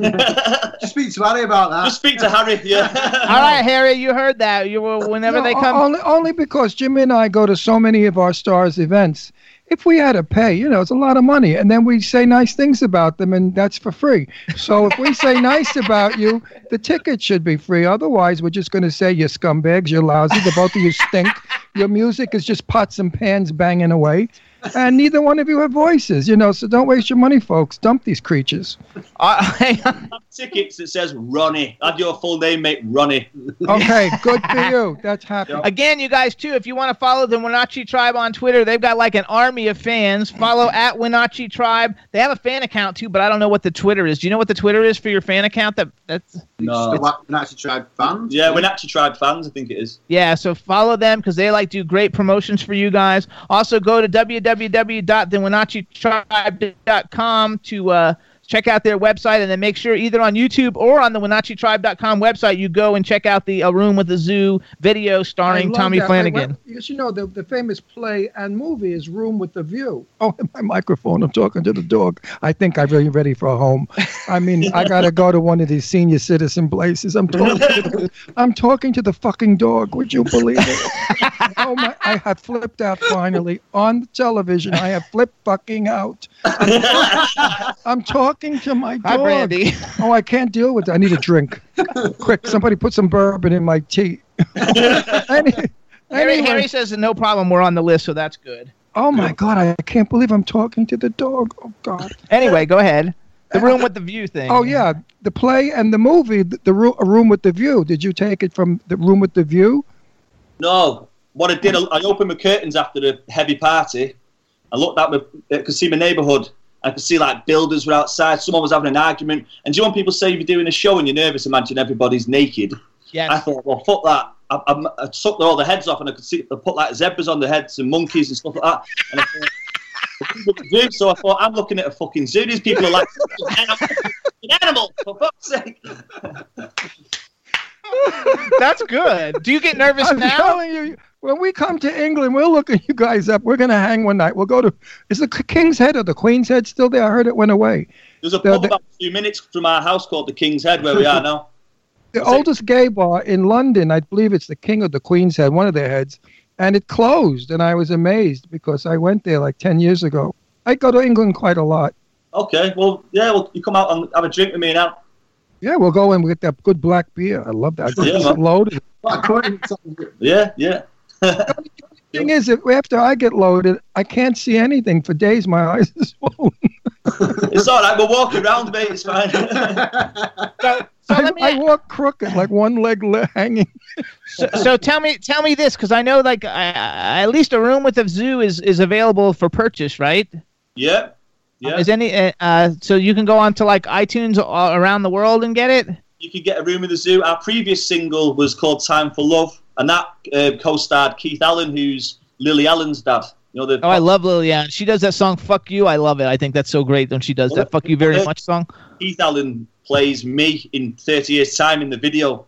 Just speak to Harry about that. Just speak to Harry, yeah. All right, Harry, you heard that. You will whenever No, they come. Only, only because Jimmy and I go to so many of our stars' events. If we had to pay, you know, it's a lot of money, and then we say nice things about them, and that's for free. So if we say nice about you, the ticket should be free. Otherwise, we're just going to say you're scumbags, you're lousy, the both of you stink. Your music is just pots and pans banging away, and neither one of you have voices, you know. So don't waste your money, folks. Dump these creatures. Uh, Tickets that says Ronnie. Add your full name, mate. Ronnie. Okay, good for you. That's happy. Again, you guys too. If you want to follow the Winachi Tribe on Twitter, they've got like an army of fans. Follow at Winachi Tribe. They have a fan account too, but I don't know what the Twitter is. Do you know what the Twitter is for your fan account? That that's No. Winachi Tribe fans. Yeah, Winachi Tribe fans, I think it is. Yeah, so follow them because they like do great promotions for you guys. Also, go to www.thewinachitribe.com to uh, check out their website, and then make sure either on YouTube or on the WinachiTribe.com website you go and check out the A Room with a Zoo video starring Tommy that. Flanagan. Like, well, you know the, the famous play and movie is Room with the View. Oh, my microphone. I'm talking to the dog. I think I'm really ready for a home. I mean, I got to go to one of these senior citizen places. I'm talking, to the, I'm talking to the fucking dog. Would you believe it? oh, my. I have flipped out finally on the television. I have flipped fucking out. I'm, I'm talking to my Hi, dog. Brandy. Oh, I can't deal with it. I need a drink. Quick, somebody put some bourbon in my tea. Any- Harry, anyway. Harry says no problem. We're on the list, so that's good. Oh my God! I can't believe I'm talking to the dog. Oh God. Anyway, go ahead. The room with the view thing. Oh yeah, the play and the movie, the, the Ro- A Room with the View. Did you take it from the Room with the View? No, what I did, I opened my curtains after the heavy party. I looked out, my, I could see my neighbourhood. I could see like builders were outside. Someone was having an argument. And do you know when people say if you're doing a show and you're nervous, imagine everybody's naked? Yes. I thought, well, fuck that. I, I, I took all the heads off and I could see, I put like zebras on the heads and monkeys and stuff like that. And I thought. So I thought, I'm looking at a fucking zoo. These people are like, an animal, for fuck's sake. That's good. Do you get nervous I'm now? telling you, when we come to England, we're looking you guys up. We're gonna hang one night. We'll go to. Is the King's Head or the Queen's Head still there? I heard it went away. There's a pub the- about a few minutes from our house called the King's Head where we are now. The oldest gay bar in London, I believe it's the King or the Queen's Head, one of their heads, and it closed. And I was amazed because I went there like ten years ago. I go to England quite a lot. Okay, well, yeah, well, you come out and have a drink with me now. Yeah, we'll go and we get that good black beer. I love that. Yeah, It's man. loaded. Yeah, yeah. Thing is, if after I get loaded, I can't see anything for days. My eyes are swollen. It's all right. We'll walk around, mate. It's fine. I, I walk crooked, like one leg le- hanging. So, so tell me, tell me this, because I know like I, I, at least a room with a zoo is is available for purchase, right? yeah, Yeah. Is any uh, uh, so you can go on to like iTunes around the world and get it? You could get a room in the zoo. Our previous single was called "Time for Love," and that uh, co-starred Keith Allen, who's Lily Allen's dad. You know the Oh, I love Lily Allen. She does that song "Fuck You." I love it. I think that's so great when she does that "Fuck You Very Much" song. Keith Allen plays me in 30 years' time in the video.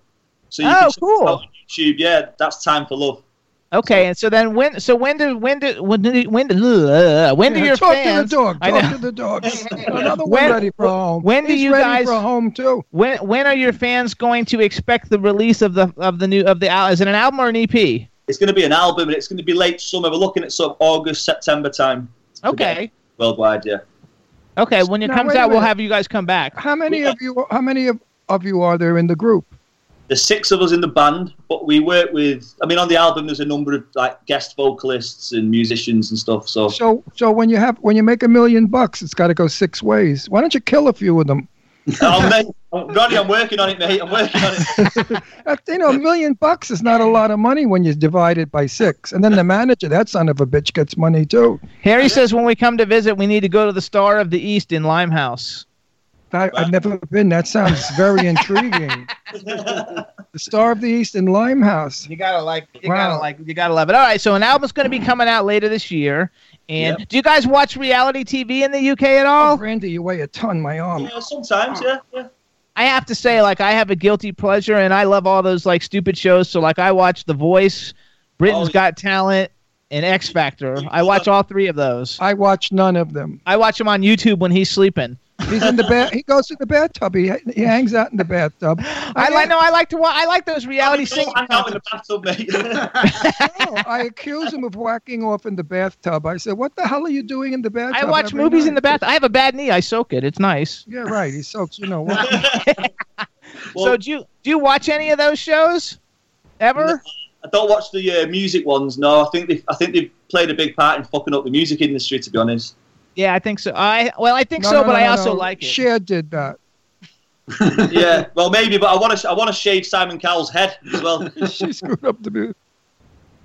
So you Oh, can cool. on YouTube. Yeah, that's "Time for Love." Okay, and so then when? So when do when do when do when do uh, when do Yeah, your talk fans? to the dog. Talk to the dog. Another one When- ready for home. when do He's you ready guys- for home too? When when are your fans going to expect the release of the of the new of the al- is it an album or an E EP? It's going to be an album, and it's going to be late summer. We're looking at sort of August, September time. Okay. Worldwide, yeah. Okay, when it Now, comes out, we'll have you guys come back. How many of you? How many of, of you are there in the group? There's six of us in the band, but we work with. I mean, on the album, there's a number of like guest vocalists and musicians and stuff. So So, so when you have when you make a million bucks, it's got to go six ways. Why don't you kill a few of them? oh, mate, Ronnie, I'm working on it, mate. I'm working on it. You know, a million bucks is not a lot of money when you divide it by six. And then the manager, that son of a bitch, gets money too. Harry says when we come to visit, we need to go to the Star of the East in Limehouse. I, I've never been. That sounds very intriguing. the Star of the East in Limehouse. You gotta like, you Wow. gotta like, you gotta love it. All right, so an album's going to be coming out later this year. And do you guys watch reality TV in the UK at all? Oh, Randy, you weigh a ton, my arm. Yeah, sometimes, yeah, yeah. I have to say, like, I have a guilty pleasure, and I love all those like stupid shows. So, like, I watch The Voice, Britain's Oh, Got Talent, and X Factor. I watch all three of those. I watch none of them. I watch them on YouTube when he's sleeping. He's in the bed. He goes to the bathtub. He he hangs out in the bathtub. I like no, I like to watch. I like those reality singing. Hang out in the bathtub, mate. No, I accuse him of whacking off in the bathtub. I said, "What the hell are you doing in the bathtub?" I watch movies night?" in the bath. I have a bad knee. I soak it. It's nice. Yeah, right. He soaks. You know what? so do you do you watch any of those shows ever? I don't watch the uh, music ones. No, I think they, I think they've played a big part in fucking up the music industry. To be honest. Yeah, I think so. I well, I think No, so, no, but no, I also no. like it. Cher did that. yeah, well, maybe, but I want to I want to shave Simon Cowell's head as well. she screwed up the music.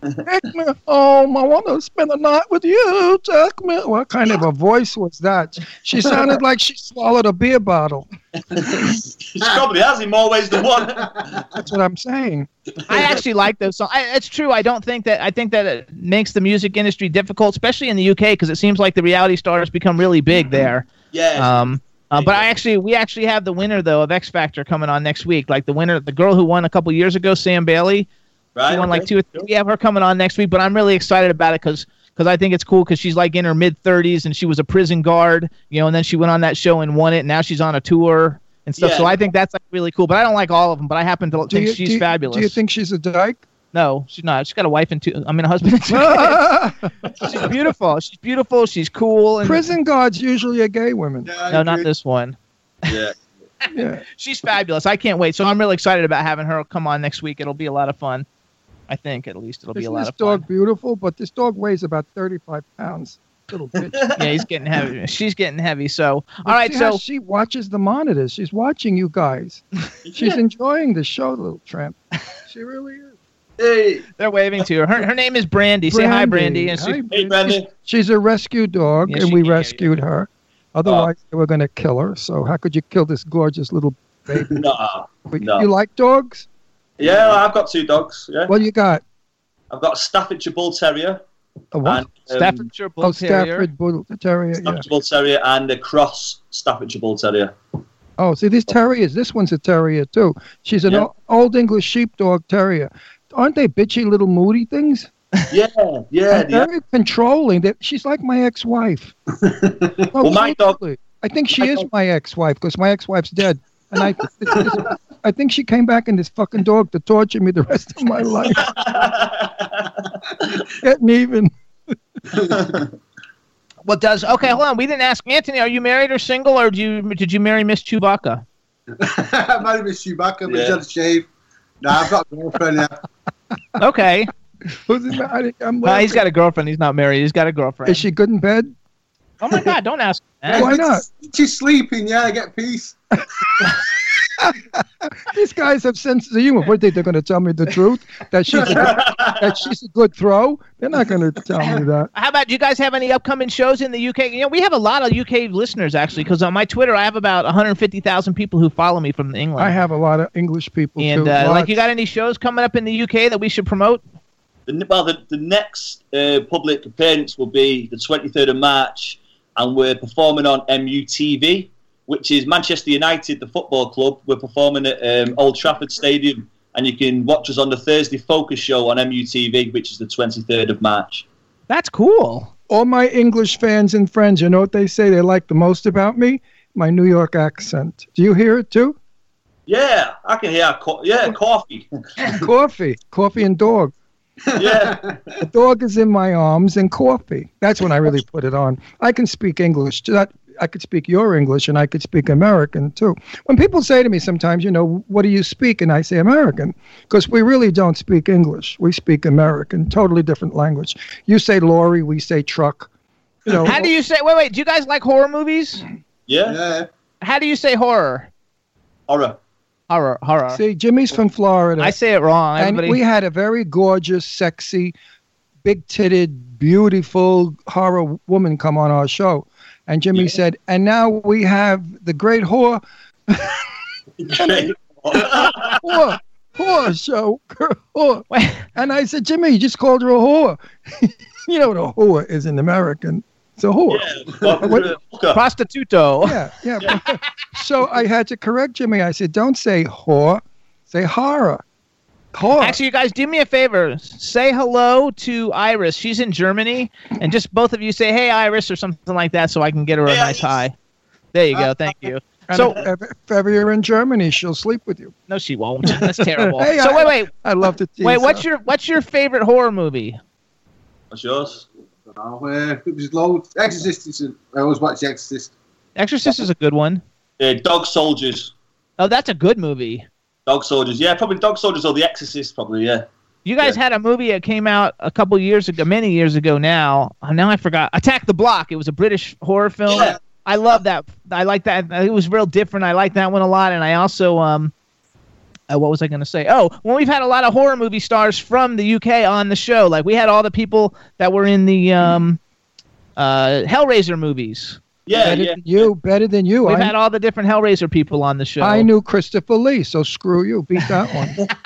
Take me home. I want to spend the night with you. Take me. What kind of a voice was that? She sounded like she swallowed a beer bottle. she probably has in more ways than one. That's what I'm saying. I actually like those songs. I, it's true. I don't think that. I think that it makes the music industry difficult, especially in the UK, because it seems like the reality stars become really big there. Yeah. Um, uh, but I actually, we actually have the winner though of X Factor coming on next week. Like the winner, the girl who won a couple years ago, Sam Bailey. Right, She won like two or three. We have her coming on next week, but I'm really excited about it because because I think it's cool because she's like in her mid 30s and she was a prison guard, you know, and then she went on that show and won it, and now she's on a tour and stuff. Yeah. So I think that's like really cool. But I don't like all of them. But I happen to Do think you, she's do you- fabulous. Do you think she's a dyke? No, she's not. She's got a wife and two. I mean, a husband and two she's beautiful. She's beautiful. She's cool. And Prison guards usually are gay women. no, not this one. Yeah. Yeah. She's fabulous. I can't wait. So I'm really excited about having her come on next week. It'll be a lot of fun. I think at least it'll be a lot this of fun. dog beautiful? But this dog weighs about 35 pounds. Little bitch. yeah, he's getting heavy. She's getting heavy. So all right. See how So she watches the monitors. She's watching you guys. She's enjoying the show, little tramp. She really is. Hey, they're waving to her. Her, her name is Brandy. Say hi, Brandy. And she, Hi, Hey, Brandy. She's a rescue dog, Yeah, and we can you. rescued her. Otherwise, oh. they were going to kill her. So how could you kill this gorgeous little baby? No, But no. You like dogs? Yeah, I've got two dogs. Yeah, What you got? I've got a Staffordshire Bull Terrier. A what? And, um, Staffordshire Bull oh, Terrier. Stafford Bull Terrier. Yeah. Staffordshire Bull Terrier and a cross Staffordshire Bull Terrier. Oh, see, these terriers. This one's a terrier too. She's an Yeah. o- old English sheepdog terrier. Aren't they bitchy little moody things? Yeah, yeah, And yeah. controlling. They- She's like my ex-wife. No, Well, my dog- I think she is my ex-wife because my ex-wife's dead, and I, this, this, I think she came back in this fucking dog to torture me the rest of my life. Getting even. What does? Okay, hold on. We didn't ask Anthony. Are you married or single, or did you did you marry Miss Chewbacca? I might have been Chewbacca, but Yeah. yeah. had a shave. No, I've got a girlfriend now. Okay. Who's it? I, I'm No, he's got a girlfriend. He's not married. He's got a girlfriend. Is she good in bed? Oh my God! Don't ask. Why not? She's sleeping, yeah, I get peace. Do These guys have sense of humor. What they they're going to tell me the truth that she's a good, that she's a good throw? They're not going to tell me that. How about do you guys have any upcoming shows in the UK? You know, we have a lot of UK listeners actually, because on my Twitter I have about 150,000 people who follow me from England. I have a lot of English people and too. uh, like, you got any shows coming up in the UK that we should promote? The, well, the, the next uh, public appearance will be the 23rd of March, and we're performing on MUTV, which is Manchester United, the football club. We're performing at um, Old Trafford Stadium, and you can watch us on the Thursday Focus Show on MUTV, which is the 23rd of March. That's cool. All my English fans and friends, you know what they say they like the most about me? My New York accent. Do you hear it too? Yeah, I can hear. Co- yeah, coffee. coffee, coffee and dog. yeah. The dog is in my arms and coffee. That's when I really put it on. I can speak English. That I could speak your English and I could speak American too. When people say to me sometimes, you know, what do you speak? And I say American because we really don't speak English. We speak American, totally different language. You say lorry, we say truck. You know, How do you say? Wait, wait. Do you guys like horror movies? Yeah. Yeah. How do you say horror? Horror. Horror, horror. See, Jimmy's from Florida. I say it wrong. and Everybody. we had a very gorgeous, sexy, big titted, beautiful horror woman come on our show. And Jimmy said, and now we have the great whore, Great. whore, whore show. Whore. And I said, Jimmy, you just called her a whore. you know what a whore is in American. It's a whore. Hooker. Prostituto. Yeah, yeah. so I had to correct Jimmy. I said, don't say whore, say horror. Whore. Actually, you guys, do me a favor. Say hello to Iris. She's in Germany, and just both of you say, "Hey, Iris," or something like that, so I can get her a nice hi. There you go. Thank you. So, if, if ever you're in Germany, she'll sleep with you. no, she won't. That's terrible. Hey, so I- wait, wait, I love to tease wait. What's her. your what's your favorite horror movie? What's yours? Oh, uh, it was loads. Exorcist. Is a, I always watch Exorcist. Exorcist is a good one. Uh, Dog Soldiers. Oh, that's a good movie. Dog Soldiers. Yeah, probably Dog Soldiers or The Exorcist, probably, yeah. You guys had a movie that came out a couple years ago, many years ago now. Now I forgot. Attack the Block. It was a British horror film. Yeah. I love that. I like that. It was real different. I like that one a lot. And I also, um, uh, what was I going to say? Oh, well, we've had a lot of horror movie stars from the UK on the show. Like we had all the people that were in the um, uh, Hellraiser movies. Yeah, better yeah. than you, better than you. We've I, had all the different Hellraiser people on the show. I knew Christopher Lee, so screw you. Beat that one.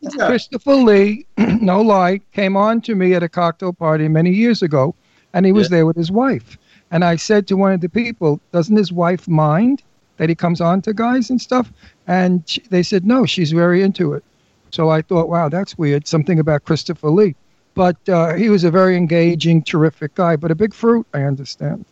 Yeah. Christopher Lee, no lie, came on to me at a cocktail party many years ago, and he was Yeah. there with his wife. And I said to one of the people, "Doesn't his wife mind that he comes on to guys and stuff?" And she, they said, "No, she's very into it." So I thought, "Wow, that's weird." Something about Christopher Lee, but uh, he was a very engaging, terrific guy. But a big fruit, I understand.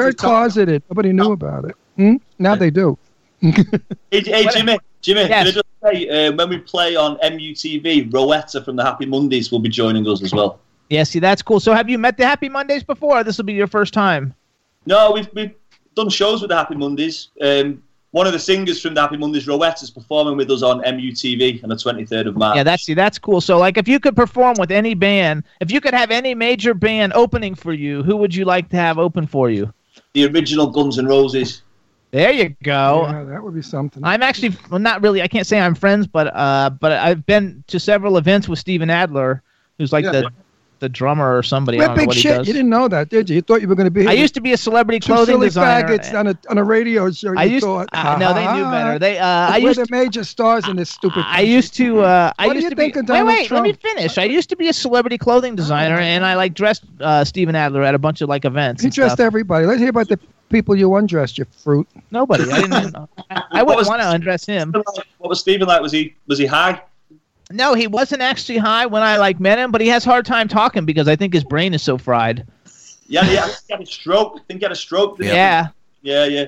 Very Good talk. closeted. Nobody knew about it. Hmm? Now they do. Hey, hey Jimmy, Jimmy, Yes. can I just say, uh, when we play on MUTV, Rowetta from the Happy Mondays will be joining us as well. Yeah, see, that's cool. So have you met the Happy Mondays before? This will be your first time. No, we've, we've done shows with the Happy Mondays. Um, one of the singers from the Happy Mondays, Rowetta, is performing with us on MUTV on the 23rd of March. Yeah, that's see, that's cool. So, like, if you could perform with any band, if you could have any major band opening for you, who would you like to have open for you? The original Guns N' Roses. There you go. Yeah, that would be something. I'm actually well, not really. I can't say I'm friends, but uh, but I've been to several events with Steven Adler, who's like Yeah. the the drummer or somebody. I We're don't big what he shit. does. You didn't know that, did you? You thought you were going to be. I used to be a celebrity two clothing silly designer. faggots on a on a radio show. I used thought, uh, no, they knew better. They uh, I We're used the major stars in this stupid. I used to. Uh, I What do used you to think be, of Wait, Donald wait. Let me finish. I used to be a celebrity clothing designer, and I like dressed uh, Steven Adler at a bunch of like events. He and dressed stuff. everybody. Let's hear about the people you undressed. You fruit. Nobody. I didn't. I, I wouldn't want to undress him. What was Stephen like? Was he was he high? No, he wasn't actually high when I like met him, but he has hard time talking because I think his brain is so fried. Yeah, yeah. he had a stroke. I think he had a stroke. didn't? Yeah. Yeah, yeah.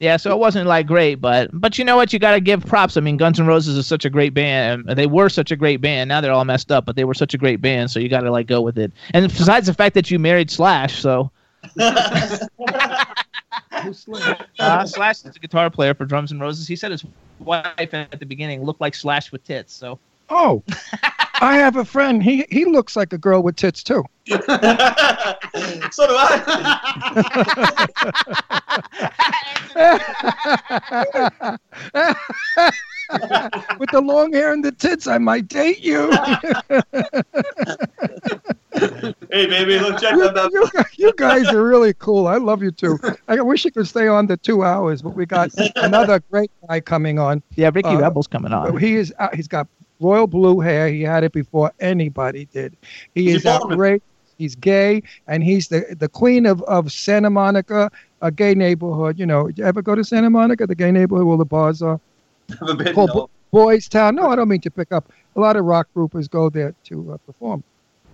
Yeah, so it wasn't like great, but but you know what? You got to give props. I mean, Guns N' Roses is such a great band, and they were such a great band. Now they're all messed up, but they were such a great band, so you got to like go with it. And besides the fact that you married Slash, so uh, Slash is a guitar player for Drums N' Roses. He said his wife at the beginning looked like Slash with tits. So Oh, I have a friend. He he looks like a girl with tits too. so do I. With the long hair and the tits, I might date you. Hey, baby, look, check you, that out. you guys- you guys are really cool. I love you too. I wish you could stay on the two hours, but we got another great guy coming on. Yeah, Ricky Uh, Rebel's coming on. He is. out- He's got royal blue hair. He had it before anybody did. He Is he is Mormon? outrageous. He's gay, and he's the the queen of, of Santa Monica, a gay neighborhood. You know, you ever go to Santa Monica, the gay neighborhood where the bars are? Have a bit, called no. Bo- Boys Town. No, I don't mean to pick up. A lot of rock groupers go there to uh, perform,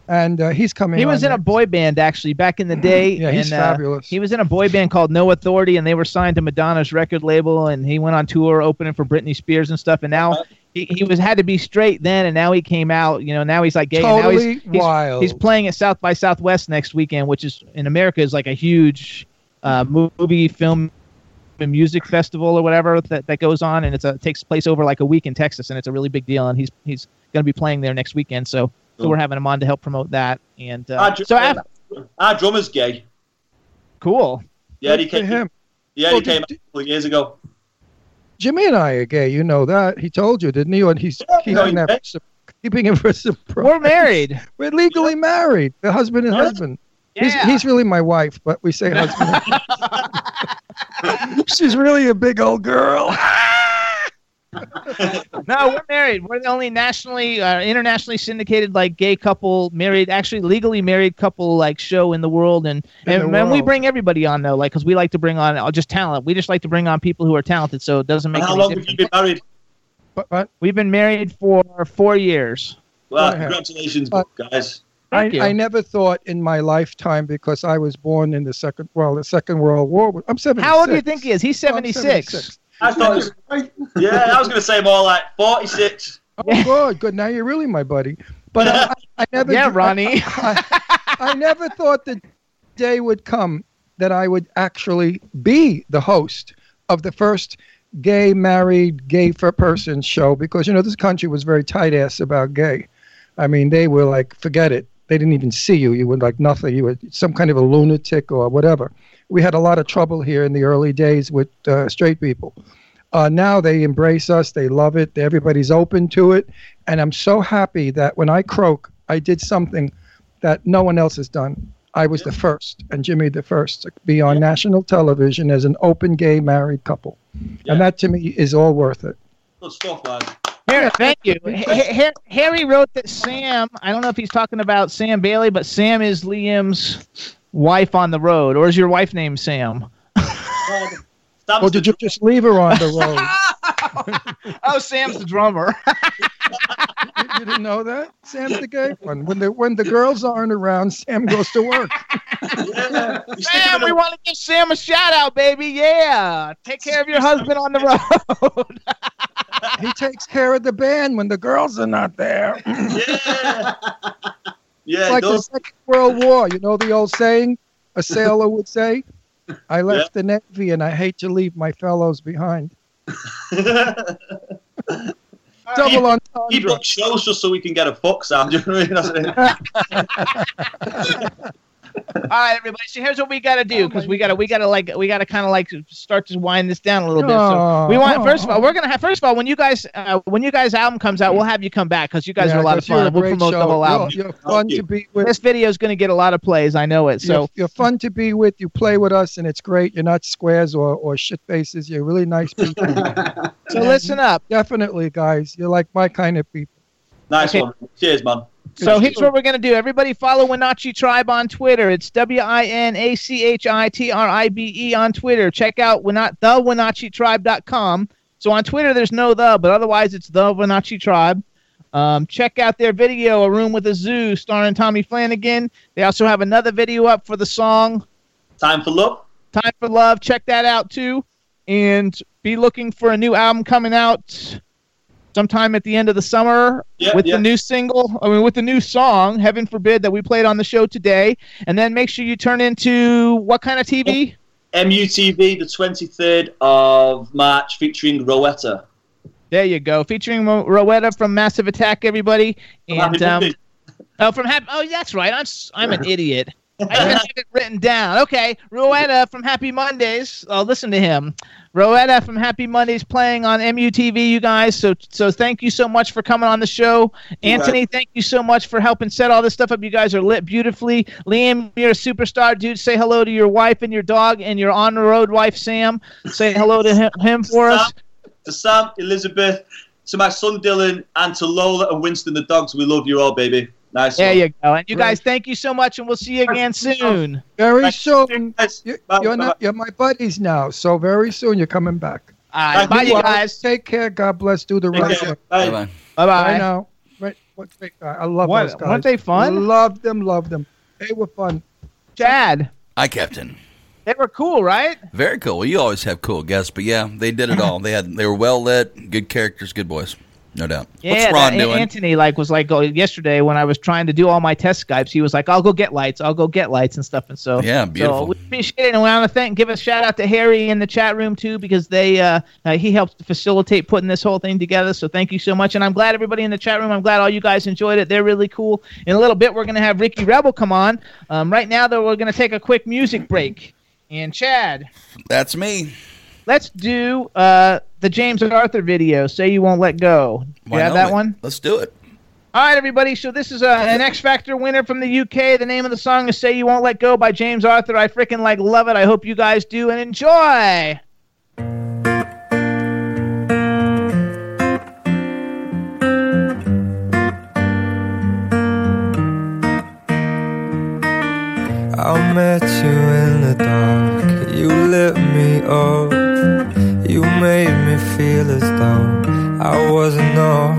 and uh, he's coming. He was on in a boy band actually back in the day. Yeah, he's and, uh, fabulous. He was in a boy band called No Authority, and they were signed to Madonna's record label. And he went on tour opening for Britney Spears and stuff. And now he, he was had to be straight then, and now he came out. You know, now he's like gay. and now Totally he's, he's, wild. He's playing at South by Southwest next weekend, which is in America is like a huge uh, movie film and music festival or whatever that, that goes on, and it's a, it takes place over like a week in Texas, and it's a really big deal. And he's he's going to be playing there next weekend, so so we're having him on to help promote that. And uh, Our, dr- so af- our drummer's gay. cool. Yeah, he came. him. Yeah, Well, he came did- a couple of years ago. Jimmy and I are gay. You know that. He told you, didn't he? And he's Yeah, keeping no, he that for, keeping it for surprise. We're married. We're legally married. The husband and Yeah. husband. Yeah. He's, he's really my wife, but we say husband. She's really a big old girl. no, we're married. We're the only nationally, uh, internationally syndicated like gay couple married, actually legally married couple like show in the world. And In and, the and we bring everybody on though, like because we like to bring on uh, just talent. We just like to bring on people who are talented, so it doesn't make And how any long have you been married? But, but We've been married for four years. Well, congratulations, But- guys. I, Thank you. I never thought in my lifetime because I was born in the second well the Second World War. I'm 76. How old do you think he is? He's Well, seventy six. 76. I thought it was, yeah, I was going to say more like 46. Oh, good, good. Now you're really my buddy. But I, I never. Yeah, I- Ronnie. I, I never thought the day would come that I would actually be the host of the first gay married gay for person show because you know this country was very tight ass about gay. I mean, they were like, forget it. They didn't even see you. You were like nothing. You were some kind of a lunatic or whatever. We had a lot of trouble here in the early days with uh, straight people. Uh, now they embrace us. They love it. Everybody's open to it. And I'm so happy that when I croak, I did something that no one else has done. I was the first, and Jimmy the first, to be on national television as an open gay married couple. Yeah. And that to me is all worth it. Good stuff, lads. Here, thank you. Ha- Ha- Harry wrote that Sam. I don't know if he's talking about Sam Bailey, but Sam is Liam's wife on the road, or is your wife named Sam? Stamps Or did you just leave her on the road? oh, Sam's the drummer. you, you didn't know that? Sam's the gay one. When the when the girls aren't around, Sam goes to work. Yeah. Sam, we want to give Sam a shout out, baby. Yeah, take care of your husband on the road. He takes care of the band when the girls are not there. Yeah. Yeah, like the. Second World War. You know the old saying a sailor would say, "I left the navy and I hate to leave my fellows behind." Double on entendre. up shows just so we can get a fuck sound. Do you know what I mean? That's it. All right, everybody. So here's what we got to do because we got to we got to like we got to kind of like start to wind this down a little bit. So we want first of all we're gonna have first of all when you guys uh, when you guys album comes out we'll have you come back because you guys Yeah, are a lot of fun. We'll great promote the whole album. You're, you're fun to be with. This video is gonna get a lot of plays. I know it. So you're, you're fun to be with. You play with us, and it's great. You're not squares or, or shit faces. You're really nice people. so listen up. Definitely, guys. You're like my kind of people. Nice Okay. one. Cheers, man. So here's what we're gonna do. Everybody follow Winachi Tribe on Twitter. It's W I N A C H I T R I B E on Twitter. Check out Wenat the WinachiTribe.com. So on Twitter there's no the, but otherwise it's the Winachi Tribe. Um, check out their video, A Room with a Zoo, starring Tommy Flanagan. They also have another video up for the song Time for love. Time for Love. Check that out too. And be looking for a new album coming out sometime at the end of the summer with the new single, I mean, with the new song, Heaven Forbid, that we played on the show today. And then make sure you turn into what kind of TV? MUTV, the 23rd of March, featuring Rowetta. There you go. Featuring Ro- Rowetta from Massive Attack, everybody. And um, oh, from Happy. Oh, that's right. I'm I'm an idiot. I have it written down. Okay, Rowetta from Happy Mondays. I'll listen to him. Rowetta from Happy Mondays playing on MUTV, you guys. So so thank you so much for coming on the show. Anthony, thank you so much for helping set all this stuff up. You guys are lit beautifully. Liam, you're a superstar, dude. Say hello to your wife and your dog and your on the road wife, Sam. Say hello to him, him for us. To Sam, Elizabeth, to my son Dylan, and to Lola and Winston the dogs. We love you all, baby. Nice. There one. you go. And you guys, thank you so much, and we'll see you again soon. Very soon. You, bye, you're not. You're my buddies now. So very soon you're coming back. All right, bye, you Well, guys. Take care. God bless. Do the Take right thing. Bye. Bye-bye. Bye I know. Right. What great guy. Uh, I love What- those guys. weren't they fun? Love them. Love them. They were fun. Chad, Hi, Captain. they were cool, right? Very cool. You always have cool guests, but yeah, they did it all. They had they were well lit, good characters, good boys, no doubt. Yeah, What's Ron that- doing? Anthony like was like oh, yesterday when I was trying to do all my test Skypes. He was like, "I'll go get lights. I'll go get lights and stuff." And so Yeah, beautiful. So we appreciate it, and we want to thank, give a shout out to Harry in the chat room too because they uh, uh, he helped facilitate putting this whole thing together. So thank you so much, and I'm glad everybody in the chat room. I'm glad all you guys enjoyed it. They're really cool. In a little bit, we're gonna have Ricky Rebel come on. Um, right now, though, we're gonna take a quick music break. And Chad, That's me. Let's do uh, the James Arthur video. Say you won't let go. You have not? that one? Let's do it. All right, everybody. So this is a, an X Factor winner from the UK. The name of the song is "Say You Won't Let Go" by James Arthur. I freaking like love it. I hope you guys do and enjoy. I met you in the dark. You lit me up. Made me feel as though I wasn't off.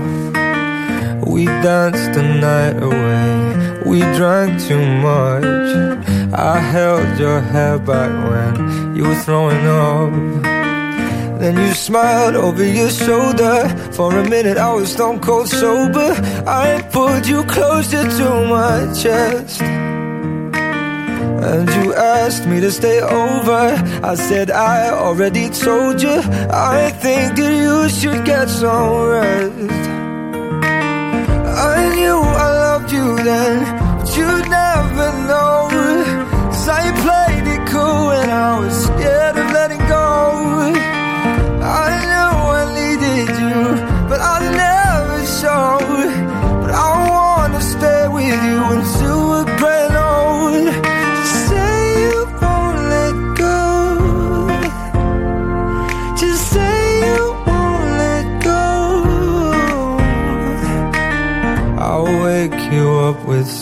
We danced the night away. We drank too much. I held your hair back when you were throwing up. Then you smiled over your shoulder. For a minute, I was stone cold sober. I pulled you closer to my chest. And you asked me to stay over. I said, I already told you. I think that you should get some rest. I knew I loved you then, but you'd never know. Cause I played it cool and I was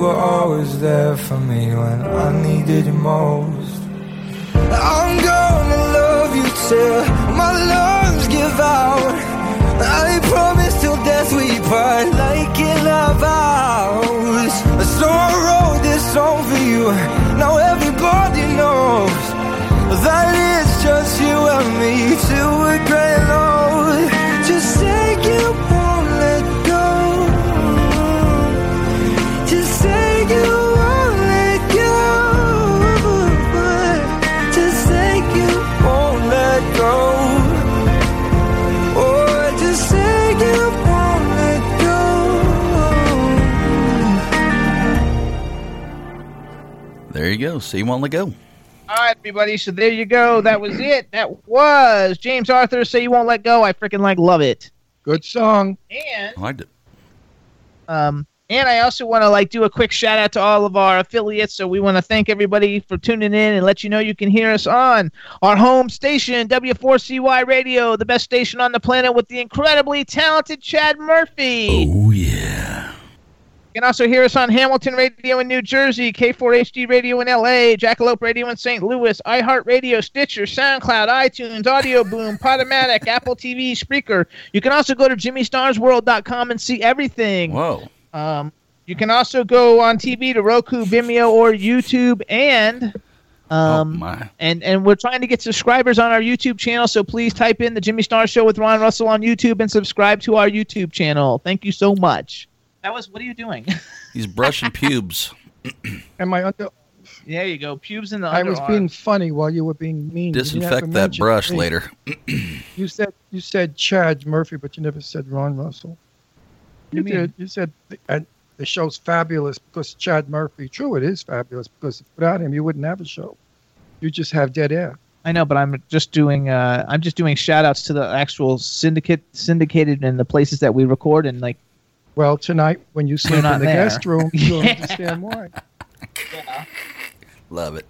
Were always there for me when I needed you most. I'm gonna love you till my lungs give out. I promise till death we part like in our vows. So I wrote this song for you. Now everybody knows that it's just you and me till we're gray go. See, you won't let go. All right, right, everybody. So there you go. That was it. That was James Arthur. Say you won't let go. I freaking like love it. Good song. And I liked it. Um, and I also want to like do a quick shout out to all of our affiliates. So we want to thank everybody for tuning in and let you know you can hear us on our home station, W4CY Radio, the best station on the planet with the incredibly talented Chad Murphy. Oh yeah. You can also hear us on Hamilton Radio in New Jersey, K4HD Radio in LA, Jackalope Radio in St. Louis, iHeartRadio, Stitcher, SoundCloud, iTunes, Audio Boom, Podomatic, Apple TV, Spreaker. You can also go to JimmyStarsWorld.com and see everything. Whoa. Um, you can also go on TV to Roku, Vimeo, or YouTube, and um, and and we're trying to get subscribers on our YouTube channel. So please type in the Jimmy Star Show with Ron Russell on YouTube and subscribe to our YouTube channel. Thank you so much. That was. What are you doing? He's brushing pubes. Am I under? there you go. Pubes in the. I was being funny while you were being mean. You didn't have to Disinfect that brush me. later. You said you said Chad Murphy, but you never said Ron Russell. You, You did. You said the, and the show's fabulous because Chad Murphy. True, it is fabulous because without him, you wouldn't have a show. You just have dead air. I know, but I'm just doing. Uh, I'm just doing shout outs to the actual syndicate, syndicated, and the places that we record, and like. Well, tonight when you sleep in the there. guest room, you'll Yeah. understand why. Love it.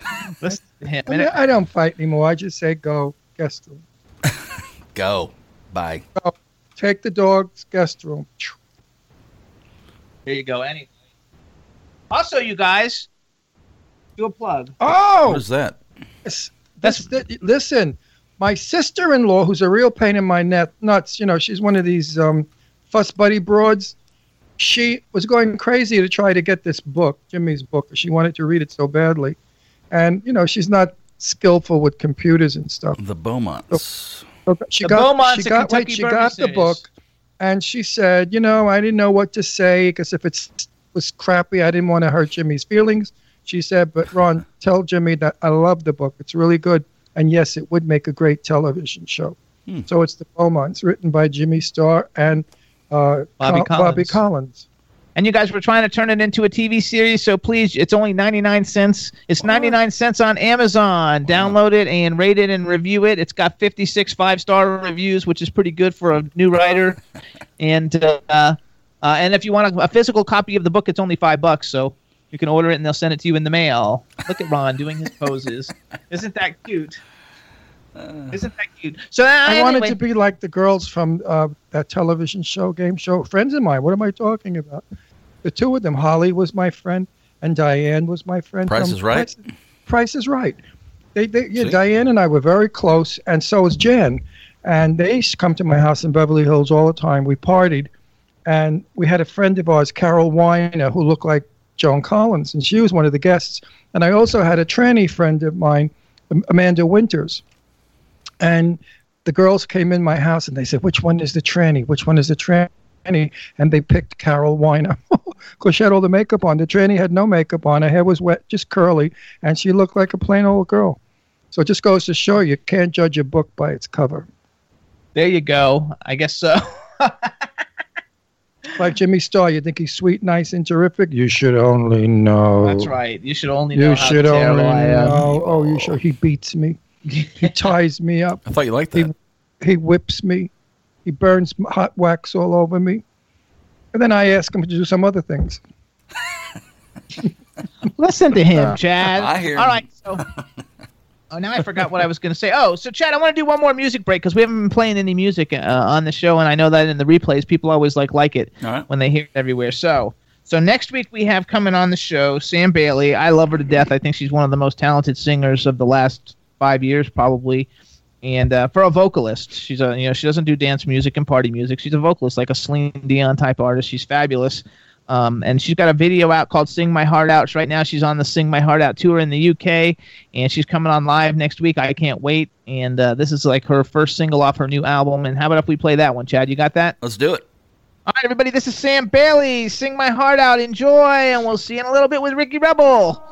Listen to him. I, mean, I don't fight anymore. I just say go guest room. Go. Bye. Go. Take the dogs guest room. There you go. Anyway. Also, you guys, do a plug. Oh, What is that? Yes. That's, that, listen, my sister-in-law, who's a real pain in my net, nuts. You know, she's one of these um, fuss buddy broads. She was going crazy to try to get this book, Jimmy's book. She wanted to read it so badly, and you know, she's not skillful with computers and stuff. The Beaumonts. So she The got Beaumonts she got what Kentucky she Burger got the book, and she said, you know, I didn't know what to say because if it was crappy, I didn't want to hurt Jimmy's feelings. She said, but Ron, tell Jimmy that I love the book. It's really good, and yes, it would make a great television show. Hmm. So it's the Beaumonts, written by Jimmy Star and uh, Bobby Col- Bobby Collins. Collins. And you guys were trying to turn it into a TV series, so please, it's only 99 cents. It's 99 cents on Amazon. Download it and rate it and review it. It's got 56 five star reviews, which is pretty good for a new writer. And uh, uh, and if you want a, a physical copy of the book, it's only five bucks. So you can order it and they'll send it to you in the mail. Look at Ron doing his poses. Isn't that cute? Isn't that cute? So uh, I wanted anyway- to be like the girls from uh, that television show, game show. Friends of mine. What am I talking about? The two of them. Holly was my friend, and Diane was my friend. Price from is Right? Price, Price is Right. They, they, yeah, See? Diane and I were very close, and so was Jan. And they used to come to my house in Beverly Hills all the time. We partied, and we had a friend of ours, Carol Weiner, who looked like Joan Collins, and she was one of the guests. And I also had a tranny friend of mine, Amanda Winters. And the girls came in my house and they said, "Which one is the tranny? Which one is the tranny?" And they picked Carol Weiner because she had all the makeup on. The tranny had no makeup on. Her hair was wet, just curly, and she looked like a plain old girl. So it just goes to show you can't judge a book by its cover. There you go. I guess so. Like Jimmy Star, you think he's sweet, nice, and terrific. You should only know. That's right. You should only know You should only know. Oh, you sure He beats me. He ties me up. I thought you liked that. He, he whips me. He burns hot wax all over me. And then I ask him to do some other things. Listen to him, Chad. I hear All him. right. So, oh, now I forgot what I was going to say. Oh, so Chad, I want to do one more music break because we haven't been playing any music uh, on the show, and I know that in the replays, people always like like it All right. when they hear it everywhere. So, so next week we have coming on the show Sam Bailey. I love her to death. I think she's one of the most talented singers of the last five years, probably. And uh, for a vocalist, she's a you know she doesn't do dance music and party music. She's a vocalist, like a Celine Dion type artist. She's fabulous. Um, and she's got a video out called "Sing My Heart Out." Right now, she's on the "Sing My Heart Out" tour in the UK, and she's coming on live next week. I can't wait. And uh, this is like her first single off her new album. And how about if we play that one, Chad? You got that? Let's do it. All right, everybody. This is Sam Bailey. "Sing My Heart Out." Enjoy, and we'll see you in a little bit with Ricky Rebel.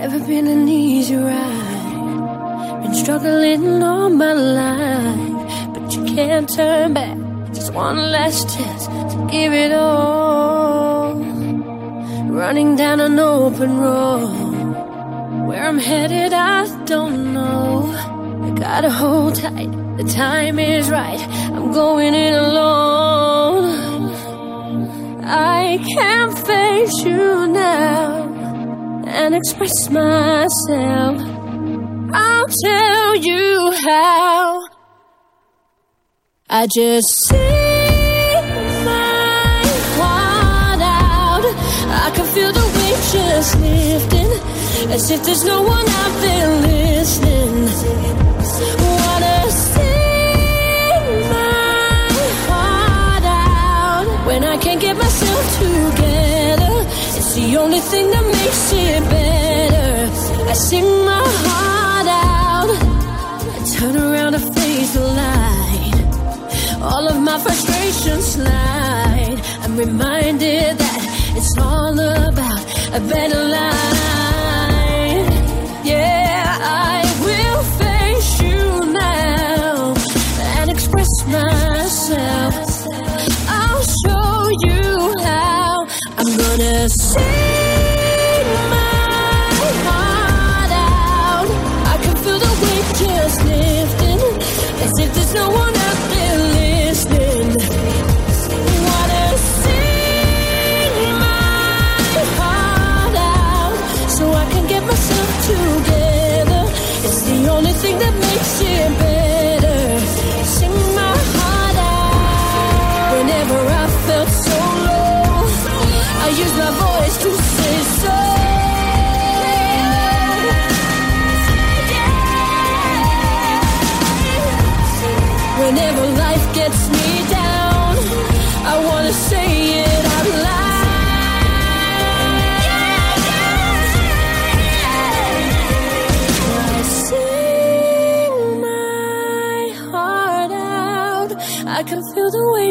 Never been an easy ride. Been struggling all my life, but you can't turn back. Just one last chance to give it all. running down an open road. Where I'm headed, I don't know. I gotta hold tight, the time is right. I'm going in alone. I can't face you now and express myself. I'll tell you how. I just sing my heart out. I can feel the weight just lifting, as if there's no one out there listening. Only thing that makes it better. I sing my heart out. I turn around to face the light. All of my frustrations slide. I'm reminded that it's all about a better life.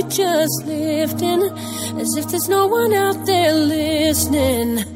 Just lifting, as if there's no one out there listening.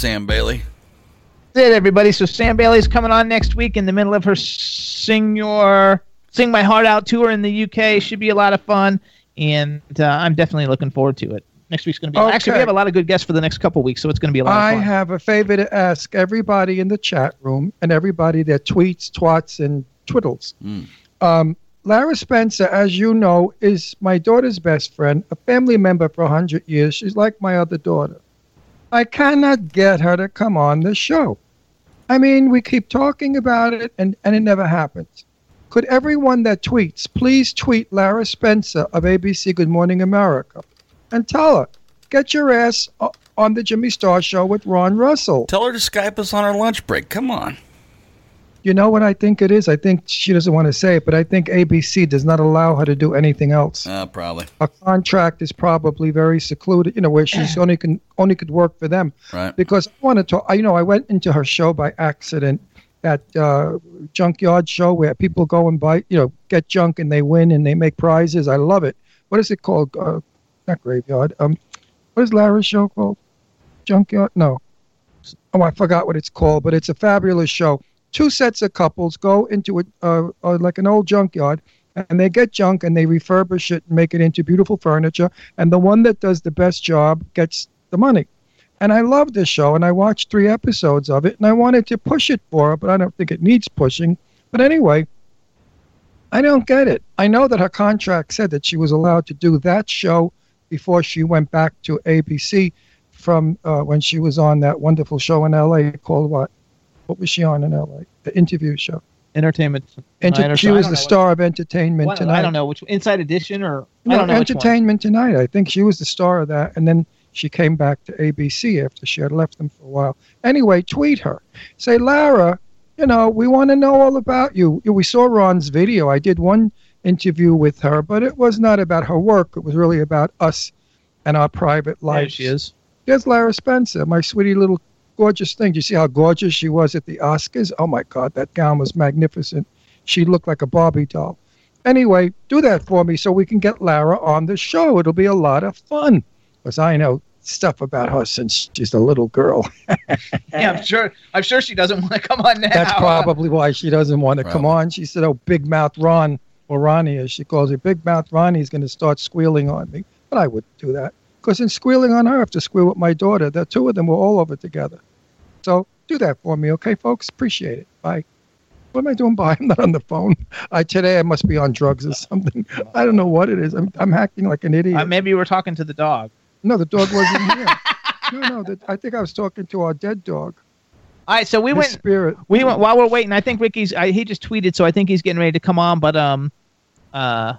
Sam Bailey. That's it, everybody. So Sam Bailey's coming on next week in the middle of her Sing Your Sing My Heart Out tour in the UK. Should be a lot of fun, and uh, I'm definitely looking forward to it. Next week's going to be actually we have a lot of good guests for the next couple weeks, so it's going to be a lot I of fun. have a favor to ask everybody in the chat room and everybody that tweets, twats, and twiddles. Um, Lara Spencer, as you know, is my daughter's best friend, a family member for 100 years. She's like my other daughter. I cannot get her to come on the show. I mean, we keep talking about it and, and it never happens. Could everyone that tweets please tweet Lara Spencer of ABC Good Morning America and tell her, get your ass on the Jimmy Star Show with Ron Russell. Tell her to Skype us on our lunch break. Come on. You know what I think it is? I think she doesn't want to say it, but I think ABC does not allow her to do anything else. Uh, probably. A contract is probably very secluded, you know, where she's only can only could work for them. Right. Because I want to talk. I- You know, I went into her show by accident, that uh, junkyard show where people go and buy, you know, get junk and they win and they make prizes. I love it. What is it called? Uh, not graveyard. Um, what is Lara's show called? Junkyard? No. Oh, I forgot what it's called, but it's a fabulous show. Two sets of couples go into a, like an old junkyard, and they get junk and they refurbish it and make it into beautiful furniture. And the one that does the best job gets the money. And I love this show, and I watched three episodes of it, and I wanted to push it for her, but I don't think it needs pushing. But anyway, I don't get it. I know that her contract said that she was allowed to do that show before she went back to ABC from uh, when she was on that wonderful show in L.A. called what? What was she on in L.A.? The interview show. Entertainment. Enter- Tonight or she so- I was don't the know star of Entertainment what- Tonight. I don't know which Inside Edition or I No, don't know which one. Entertainment Tonight. I think she was the star of that, and then she came back to ABC after she had left them for a while. Anyway, tweet her. Say, Lara, you know, we want to know all about you. We saw Ron's video. I did one interview with her, but it was not about her work. It was really about us and our private life. There she is. There's Lara Spencer, my sweetie little gorgeous thing. Do you see how gorgeous she was at the Oscars? Oh my God, that gown was magnificent. She looked like a Barbie doll. Anyway, do that for me so we can get Lara on the show. It'll be a lot of fun because I know stuff about her since she's a little girl. Yeah, I'm sure. I'm sure she doesn't want to come on now. That's probably why she doesn't want to come on. She said, "Oh, Big Mouth Ron or Ronnie, as she calls it, Big Mouth Ronnie's going to start squealing on me." But I wouldn't do that because in squealing on her, I have to squeal with my daughter. The two of them were all over together. So do that for me, okay, folks? Appreciate it. Bye. What am I doing? Bye. I'm not on the phone. I today I must be on drugs or something. I don't know what it is. I'm I'm acting like an idiot. Uh, maybe you were talking to the dog. no, the dog wasn't here. no, no. The, I think I was talking to our dead dog. All right, so we His went. spirit. We went while we're waiting. I think Ricky's. I, he just tweeted, so I think he's getting ready to come on. But um, uh,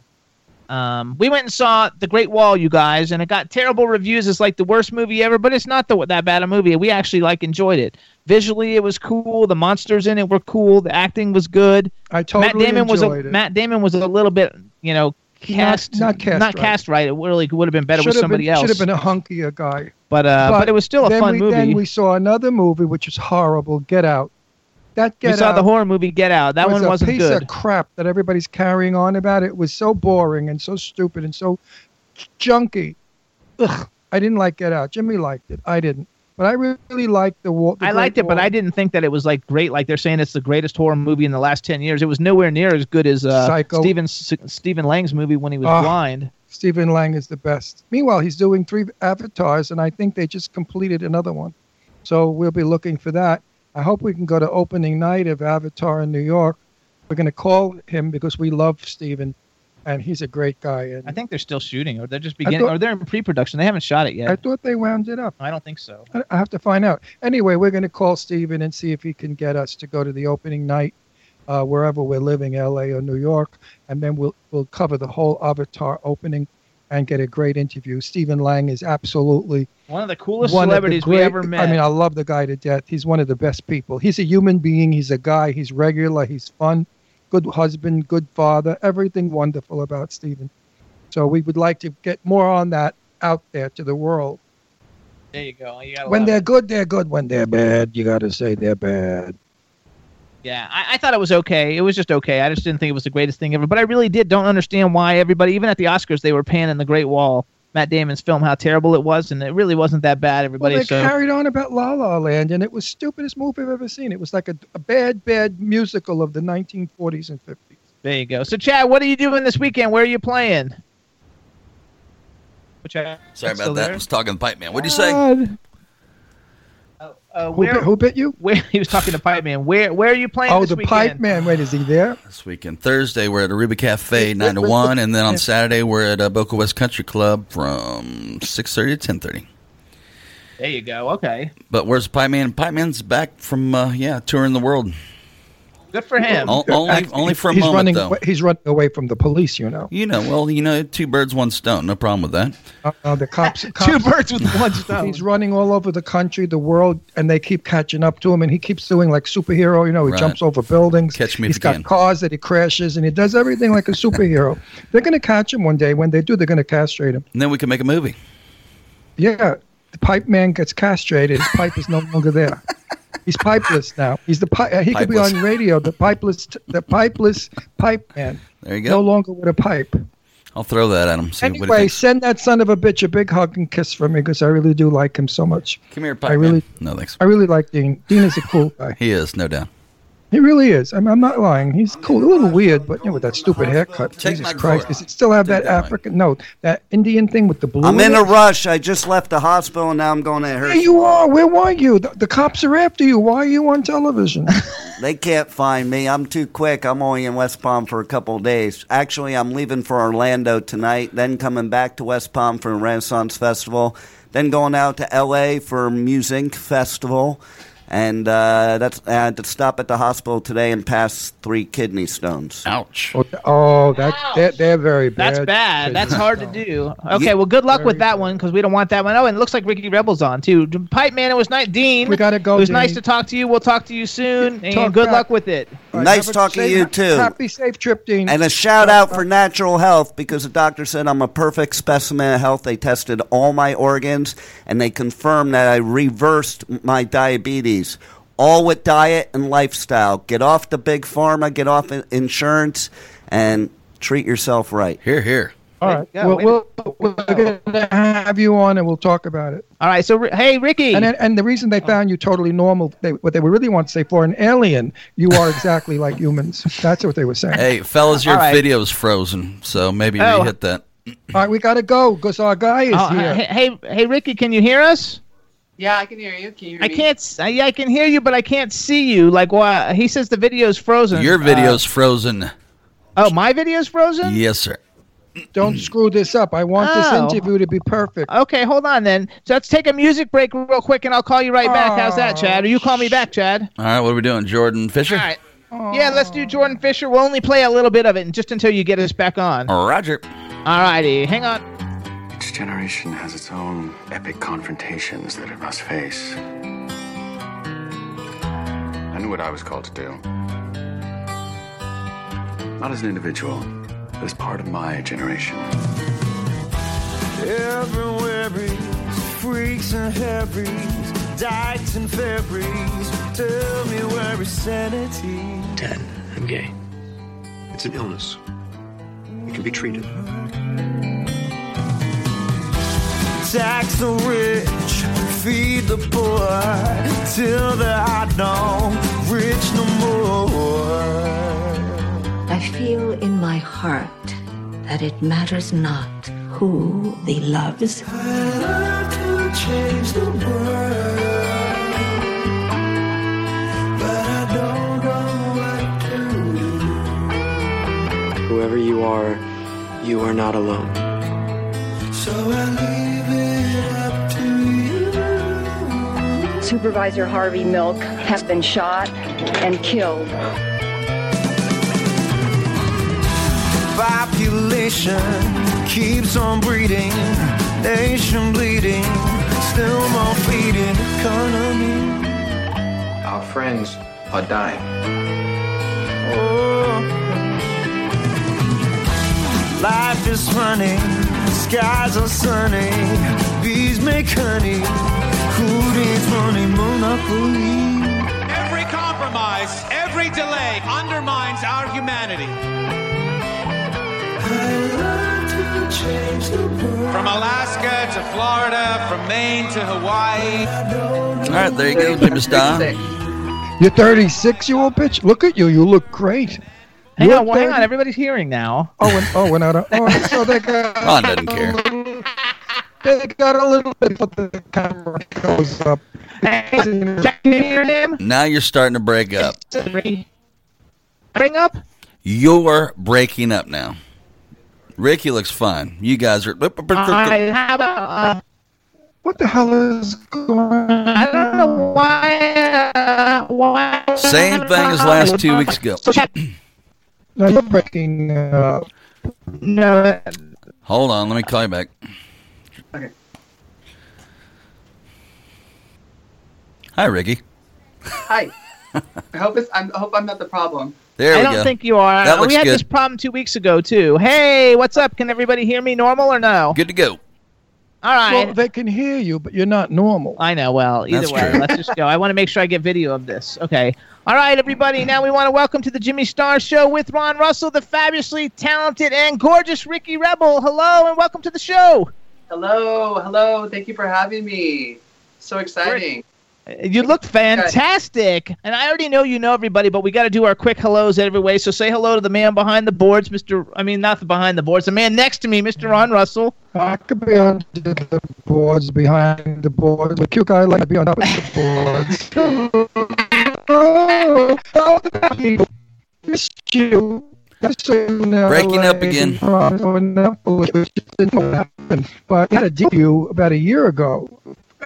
um, we went and saw The Great Wall, you guys, and it got terrible reviews. It's like the worst movie ever, but it's not the, that bad a movie. We actually like enjoyed it. Visually, it was cool. The monsters in it were cool. The acting was good. I totally Matt Damon was a, it. Matt Damon was a little bit, you know, cast not cast not right. cast right. It really would have been better Should with somebody been, else. Should have been a hunkier guy. But, uh, but it was still a fun we, movie. Then we saw another movie which was horrible. Get Out. That Get we saw Out the horror movie Get Out. That was one wasn't piece good. of crap that everybody's carrying on about. It was so boring and so stupid and so junky. Ugh, I didn't like Get Out. Jimmy liked it. I didn't. But I really liked the. Wa- the I liked it, but I didn't think that it was like great. Like they're saying it's the greatest horror movie in the last ten years. It was nowhere near as good as uh, Psycho. Stephen Stephen Lang's movie when he was Ah. blind. Stephen Lang is the best. Meanwhile, he's doing three avatars, and I think they just completed another one. So we'll be looking for that. I hope we can go to opening night of Avatar in New York. We're going to call him because we love Stephen, and he's a great guy. And I think they're still shooting, or they're just beginning, thought- or they're in pre-production. They haven't shot it yet. I thought they wound it up. I don't think so. I I have to find out. Anyway, we're going to call Stephen and see if he can get us to go to the opening night, uh, wherever we're living, L.A. or New York, and then we'll we'll cover the whole Avatar opening and get a great interview. Stephen Lang is absolutely One of the coolest of the celebrities we ever met. I mean, I love the guy to death. He's one of the best people. He's a human being. He's a guy. He's regular. He's fun. Good husband. Good father. Everything wonderful about Stephen. So we would like to get more on that out there to the world. there you go. You When they're it. good, they're good. When they're bad, you got to say they're bad. Yeah, I, I thought it was okay. It was just okay. I just didn't think it was the greatest thing ever. But I really did don't understand why everybody, even at the Oscars, they were panning the Great Wall, Matt Damon's film, how terrible it was, and it really wasn't that bad. Well, Everybody, they so carried on about La La Land, and it was stupidest movie I've ever seen. It was like a, a bad, bad musical of the 1940s and 50s. there you go. So, Chad, what are you doing this weekend? Where are you playing? Which I, Sorry about that. I was talking to Pipe Man. What'd you say? God. Uh, Who, bit, who bit you? where he was talking to Pipe Man. Where where are you playing? Oh, this the weekend? Pipe Man. Wait, is he there? This weekend, Thursday, we're at Aruba Cafe, nine to one, and then on Saturday, we're at uh, Boca West Country Club from six thirty to ten thirty. There you go. Okay, But where's Pipe Man? Pipe Man's back from uh, yeah touring the world. Good for him. O- only only for a he's moment running, though. away- He's running away from the police, you know. You know, well, you know, two birds, one stone. No problem with that. Uh, uh, the cops, Two birds with one stone. He's running all over the country, the world, and they keep catching up to him. And he keeps doing like superhero. You know, he Right. jumps over buildings. Catch me if He's you got can. cars that he crashes, and he does everything like a superhero. they're going to catch him one day. When they do, they're going to castrate him. And then we can make a movie. Yeah, the pipe man gets castrated. His pipe is no longer there. He's pipeless now. He's the pi- he could be on radio. The pipeless, the pipeless pipe man. There you go. No longer with a pipe. I'll throw that at him. See Anyway, send that son of a bitch a big hug and kiss from me because I really do like him so much. Come here, Pipe I really, Man. No thanks. I really like Dean. Dean is a cool guy. He is, no doubt. He really is. I'm, I'm not lying. He's cool. A little weird, but you know, with that stupid haircut. Take Jesus Christ. Does it still have that African? No, that Indian thing with the blue. I'm in a rush. I just left the hospital and now I'm going to There Hershey. you are. Where were you? The, the cops are after you. Why are you on television? They can't find me. I'm too quick. I'm only in West Palm for a couple of days. Actually, I'm leaving for Orlando tonight, then coming back to West Palm for a Renaissance Festival, then going out to LA for Music Festival. And uh, that's I had to stop at the hospital today and pass three kidney stones. Ouch. oh, oh, that they're, they're very bad. That's bad. That's hard to do. Okay, well, good luck with that one because we don't want that one. Oh, and it looks like Ricky Rebel's on too. Pipe man, it was nice. Dean, We gotta go, It was nice to talk to you. We'll talk to you soon, and Talk good back. luck with it. All right, nice talking to you, too. Happy, safe trip, Dean. And a shout out for Natural Health because the doctor said I'm a perfect specimen of health. They tested all my organs and they confirmed that I reversed my diabetes. All with diet and lifestyle. Get off the big pharma, get off insurance, and treat yourself right. Here, here. All right, Yeah, we'll, wait. we'll, we're gonna have you on, and we'll talk about it. All right, so hey, Ricky. And then, and the reason they oh. found you totally normal, they, what they really want to say for an alien, you are exactly like humans. That's what they were saying. Hey, fellas, your All right. video's frozen, so maybe Oh. we hit that. All right, we got to go because our guy is Oh, here. hey, hey, hey, Ricky, can you hear us? Yeah, I can hear you. Can you hear I me? can't. s- I, I can hear you, but I can't see you. Like, why? He says the video's frozen. Your Uh, video's frozen. oh, my video's frozen. Yes, sir. Don't screw this up. I want this Oh. interview to be perfect. Okay, hold on then. So let's take a music break real quick, and I'll call you right back. How's that, Chad? Or you call me back, Chad? All right, what are we doing? Jordan Fisher? All right. Yeah, let's do Jordan Fisher. We'll only play a little bit of it, and just until you get us back on. Roger. All righty, hang on. Each generation has its own epic confrontations that it must face. I knew what I was called to do. Not as an individual, but as part of my generation. Everywhere is freaks and harries, dykes and fairies. Tell me where is sanity? Dad, I'm gay. It's an illness. It can be treated. Tax the rich, feed the poor, till they are no rich no more. I feel in my heart that it matters not who thee loves. change the world, but I don't know what to Whoever you are, you are not alone. Supervisor Harvey Milk has been shot and killed. Population keeps on breeding, nation bleeding, still more feeding economy. Our friends are dying. Oh. Life is funny, skies are sunny, bees make honey. Who needs money? Monopoly. Every compromise, every delay undermines our humanity. From Alaska to Florida, from Maine to Hawaii. All right, there you go, Jimmy Stein. You're 36, you old bitch. Look at you. You look great. Hang You're on, well, hang on. Everybody's hearing now. Oh, and, oh, and I don't, oh, so they got, Ron doesn't care. They got a little bit, but the camera goes up. Can you hear him? Now you're starting to break up. Bring up. You're breaking up now. Ricky looks fine. You guys are. All right, how about? Uh, What the hell is going on? I don't know why. Uh, why? Same thing as last two weeks ago. No, you're breaking up. No. Hold on, let me call you back. Okay. Hi, Ricky. Hi. I hope it's. I'm, I hope I'm not the problem. There I don't go. think you are. That looks we had good. this problem two weeks ago too. Hey, what's up? Can everybody hear me normal or no? Good to go. All right. Well, they can hear you, but you're not normal. I know. Well, either That's way, true. let's just go. I want to make sure I get video of this. Okay. All right, everybody. Now we want to welcome to the Jimmy Star Show with Ron Russell, the fabulously talented and gorgeous Ricky Rebel. Hello and welcome to the show. Hello, hello. Thank you for having me. So exciting. You look fantastic, and I already know you know everybody, but we got to do our quick hellos every way. So say hello to the man behind the boards, Mr. I mean, not the behind the boards, the man next to me, Mr. Ron Russell. I could be on the boards behind the boards. A cute guy like to be on top of the boards. oh, oh, miss you. Just so you know, Breaking up again. uh, so didn't know. But I had a debut about a year ago,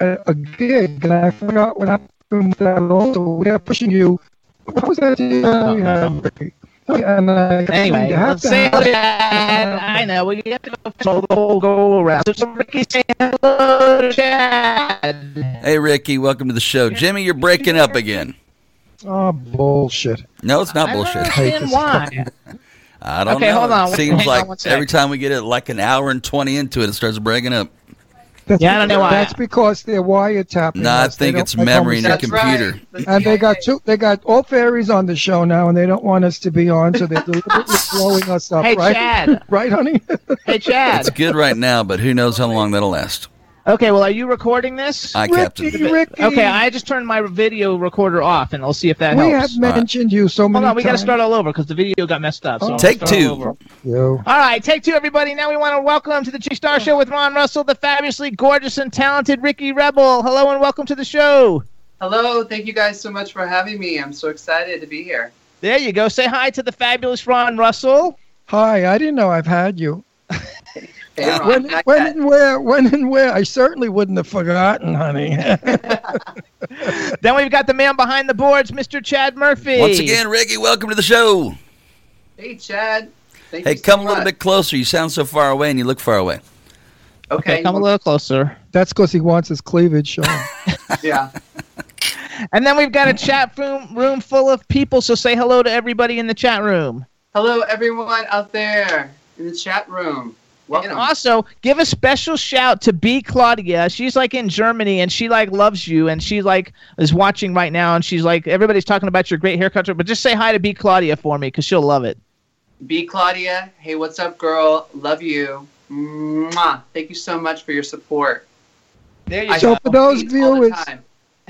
a, a gig, and I forgot what happened with that also. We are pushing you. What was that? Uh, we had, Ricky. And I, Anyway, you have let's say have- hello. I know we have to go so the whole go around. So Ricky, say hello to Chad. Hey, Ricky, welcome to the show. Jimmy, you're breaking up again. Oh, bullshit. No, it's not bullshit. understand why. I don't Okay, know. hold on. It seems Hang on like one every time we get it like an hour and 20 into it, it starts breaking up. That's Yeah, I don't know why. That's because they're wiretapping. No, I us. They think it's memory in your almost- computer. And they got two. They got all fairies on the show now, and they don't want us to be on, so they're deliberately blowing us up. Hey, right? Chad. Right, honey? Hey, Chad. It's good right now, but who knows how long that'll last. Okay, well, are you recording this? I, Captain. Okay, I just turned my video recorder off, and I'll see if that helps. we helps. have mentioned you so many Hold on, we got to times. start all over because the video got messed up. So Oh. I'll Take start two. all over. You. All right, take two, everybody. Now we want to welcome to the G Star Show with Ron Russell, the fabulously gorgeous and talented Ricky Rebel. Hello and welcome to the show. Hello, thank you guys so much for having me. I'm so excited to be here. There you go. Say hi to the fabulous Ron Russell. Hi, I didn't know I've had you. Hey, When, not when yet. and where? When and where? I certainly wouldn't have forgotten, honey. Then we've got the man behind the boards, Mr. Chad Murphy. Once again, Ricky, welcome to the show. Hey, Chad. Thank Hey, you so come a little much. bit closer. You sound so far away and you look far away. Okay, come a little closer. That's because he wants his cleavage shown. Yeah. And then we've got a chat room room full of people. So say hello to everybody in the chat room. Hello, everyone out there in the chat room. Welcome. And also, give a special shout to B Claudia. She's like in Germany and she like loves you and she like is watching right now and she's like everybody's talking about your great haircut. But just say hi to B Claudia for me because she'll love it. B Claudia. Hey, what's up, girl? Love you. Mwah. Thank you so much for your support. There you so go. for those Tweets all the viewers,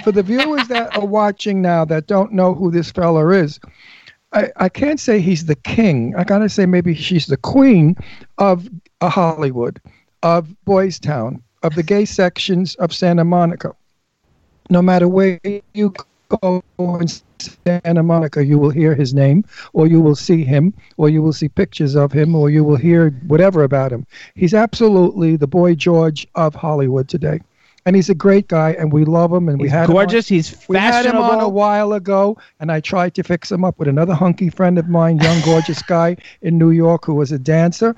for the viewers that are watching now that don't know who this fella is, I, I can't say he's the king. I gotta say maybe she's the queen of uh, Hollywood, of Boys Town, of the gay sections of Santa Monica. No matter where you go in Santa Monica, you will hear his name, or you will see him, or you will see pictures of him, or you will hear whatever about him. He's absolutely the boy George of Hollywood today. And he's a great guy, and we love him. And we He's had gorgeous. Him on, He's we had him on a while ago, and I tried to fix him up with another hunky friend of mine, young gorgeous guy in New York who was a dancer.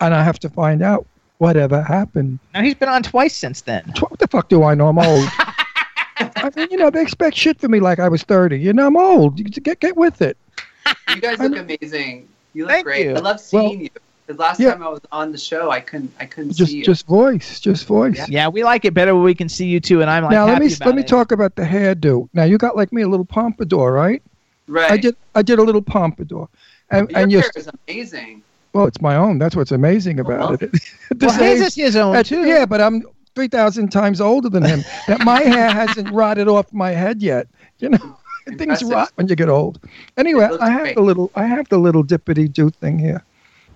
And I have to find out whatever happened. Now he's been on twice since then. What the fuck do I know? I'm old. I mean, you know, they expect shit from me like I was 30. You know, I'm old. You Get get with it. You guys look amazing. You look great. you. I love seeing you. The last yeah. time I was on the show, I couldn't. I couldn't Just see you. just voice, just voice. Yeah, we like it better when we can see you too, and I'm like now let me about let me it. talk about the hairdo. Now you got like me a little pompadour, right? right. I did I did a little pompadour, and Your and you hair is amazing. Well, it's my own. That's what's amazing about it. Well, this his age- is his own at- too. Yeah, but I'm three thousand times older than him. that my hair hasn't rotted off my head yet. You know, things rot when you get old. Anyway, I have great. the little I have the little dippity do thing here.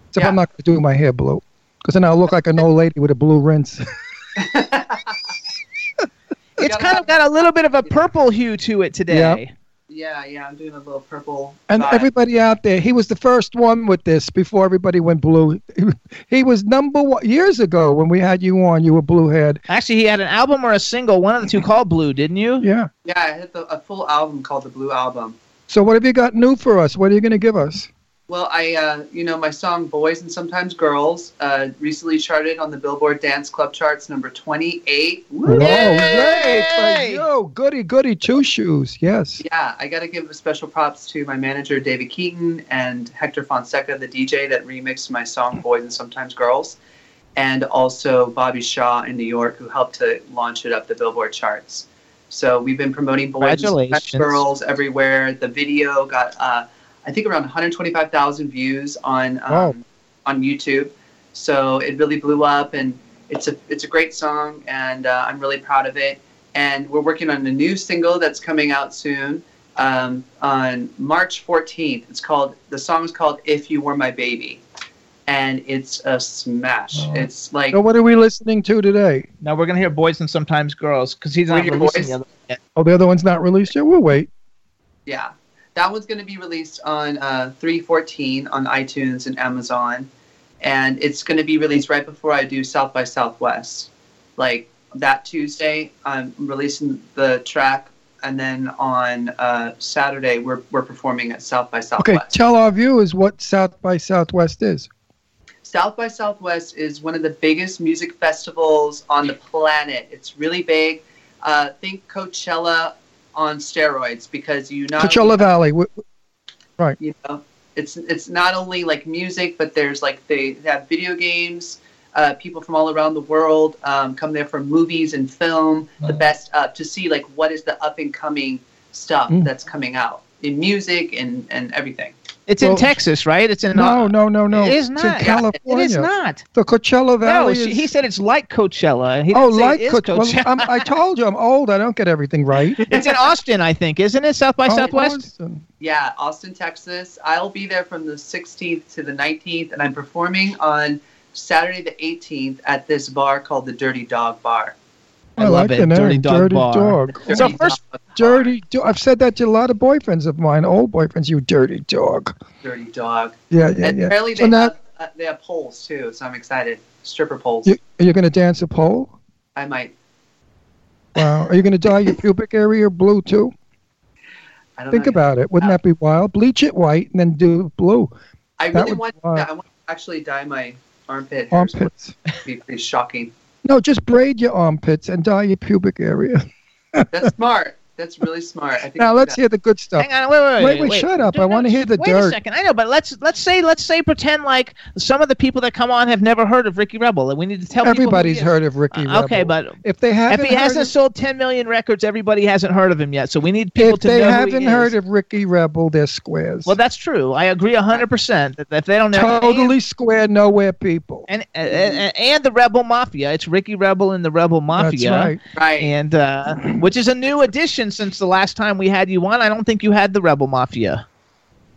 Except Yeah. I'm not going to do my hair blue, because then I'll look like an old lady with a blue rinse. It's kind of got a little bit of a purple hue to it today. Yeah, yeah. I'm doing a little purple. And vibe. everybody out there, he was the first one with this before everybody went blue. He was number one years ago when we had you on. You were blue haired. Actually, he had an album or a single, one of the two called Blue, didn't you? Yeah. Yeah, I had the, a full album called the Blue Album. So what have you got new for us? What are you going to give us? Well, I, uh, you know, my song "Boys and Sometimes Girls" uh, recently charted on the Billboard Dance Club charts, number twenty-eight. Whoa, great for you. Goody, goody, two shoes. Yes. Yeah, I got to give a special props to my manager David Keaton and Hector Fonseca, the DJ that remixed my song "Boys and Sometimes Girls," and also Bobby Shaw in New York, who helped to launch it up the Billboard charts. So we've been promoting "Boys and Sometimes Girls" everywhere. The video got, uh, I think, around 125,000 views on um, Wow. on YouTube. So it really blew up, and it's a it's a great song, and uh, I'm really proud of it. and we're working on a new single that's coming out soon um, on March 14th. It's called the song is called "If You Were My Baby," and it's a smash. It's like So what are we listening to today? Now we're gonna hear boys and sometimes girls because he's We're not your releasing boys? the other yet. Oh, the other one's not released yet. We'll wait. Yeah, that one's going to be released on uh, 314 on iTunes and Amazon, and it's going to be released right before I do South by Southwest. Like that Tuesday, I'm releasing the track, and then on uh, Saturday we're we're performing at South by Southwest. Okay, tell our viewers what South by Southwest is. South by Southwest is one of the biggest music festivals on the planet. It's really big. Uh, think Coachella on steroids because you not Coachella Valley. Right. you know it's it's not only like music but there's like they, have video games uh, people from all around the world um, come there for movies and film the best uh, to see like what is the up and coming stuff Mm. that's coming out in music and and everything It's in Texas, right? It's in No, uh, no, no, no. It is It's not. in California. It is not. The Coachella Valley no, is. he said it's like Coachella. He oh, didn't say like it is Coach- well, Coachella. I'm, I told you I'm old. I don't get everything right. it's in Austin, I think, isn't it? South by Oh, Southwest. Austin. yeah austin texas i'll be there from the 16th to the 19th and i'm performing on saturday the 18th at this bar called the dirty dog bar I love like it. the name, Dirty Dog Dirty Bar. Dog. So first, Dirty. Do- I've said that to a lot of boyfriends of mine, old boyfriends. You dirty dog. dirty dog Yeah, yeah, and yeah. apparently So they now, have uh, they have poles too so i'm excited stripper poles you, are you going to dance a pole? i might Wow. Are you going to dye your pubic area blue too? I don't Think know. about it. Wouldn't that be wild? Bleach it white and then do blue. I That really want. be wild. I want to actually dye my armpit. Armpits. It'd be pretty shocking. No, just braid your armpits and dye your pubic area. That's smart. That's really smart. I think Now let's hear the good stuff. Hang on, wait, wait, wait, wait, wait. shut up. No, I want to hear the wait a second. I know, but let's let's say let's say pretend like some of the people that come on have never heard of Ricky Rebel, and we need to tell people who Everybody's he is. heard of Ricky Uh, okay, Rebel. but if they haven't if he heard hasn't of- sold 10 million records, everybody hasn't heard of him yet. So we need people to they know who haven't he heard is. of Ricky Rebel, they're squares. Well, that's true. I agree 100% that if they don't know totally square, nowhere people. and, and and the Rebel Mafia. It's Ricky Rebel and the Rebel Mafia. right. Right. And uh, which is a new addition since the last time we had you on. I don't think you had the Rebel Mafia.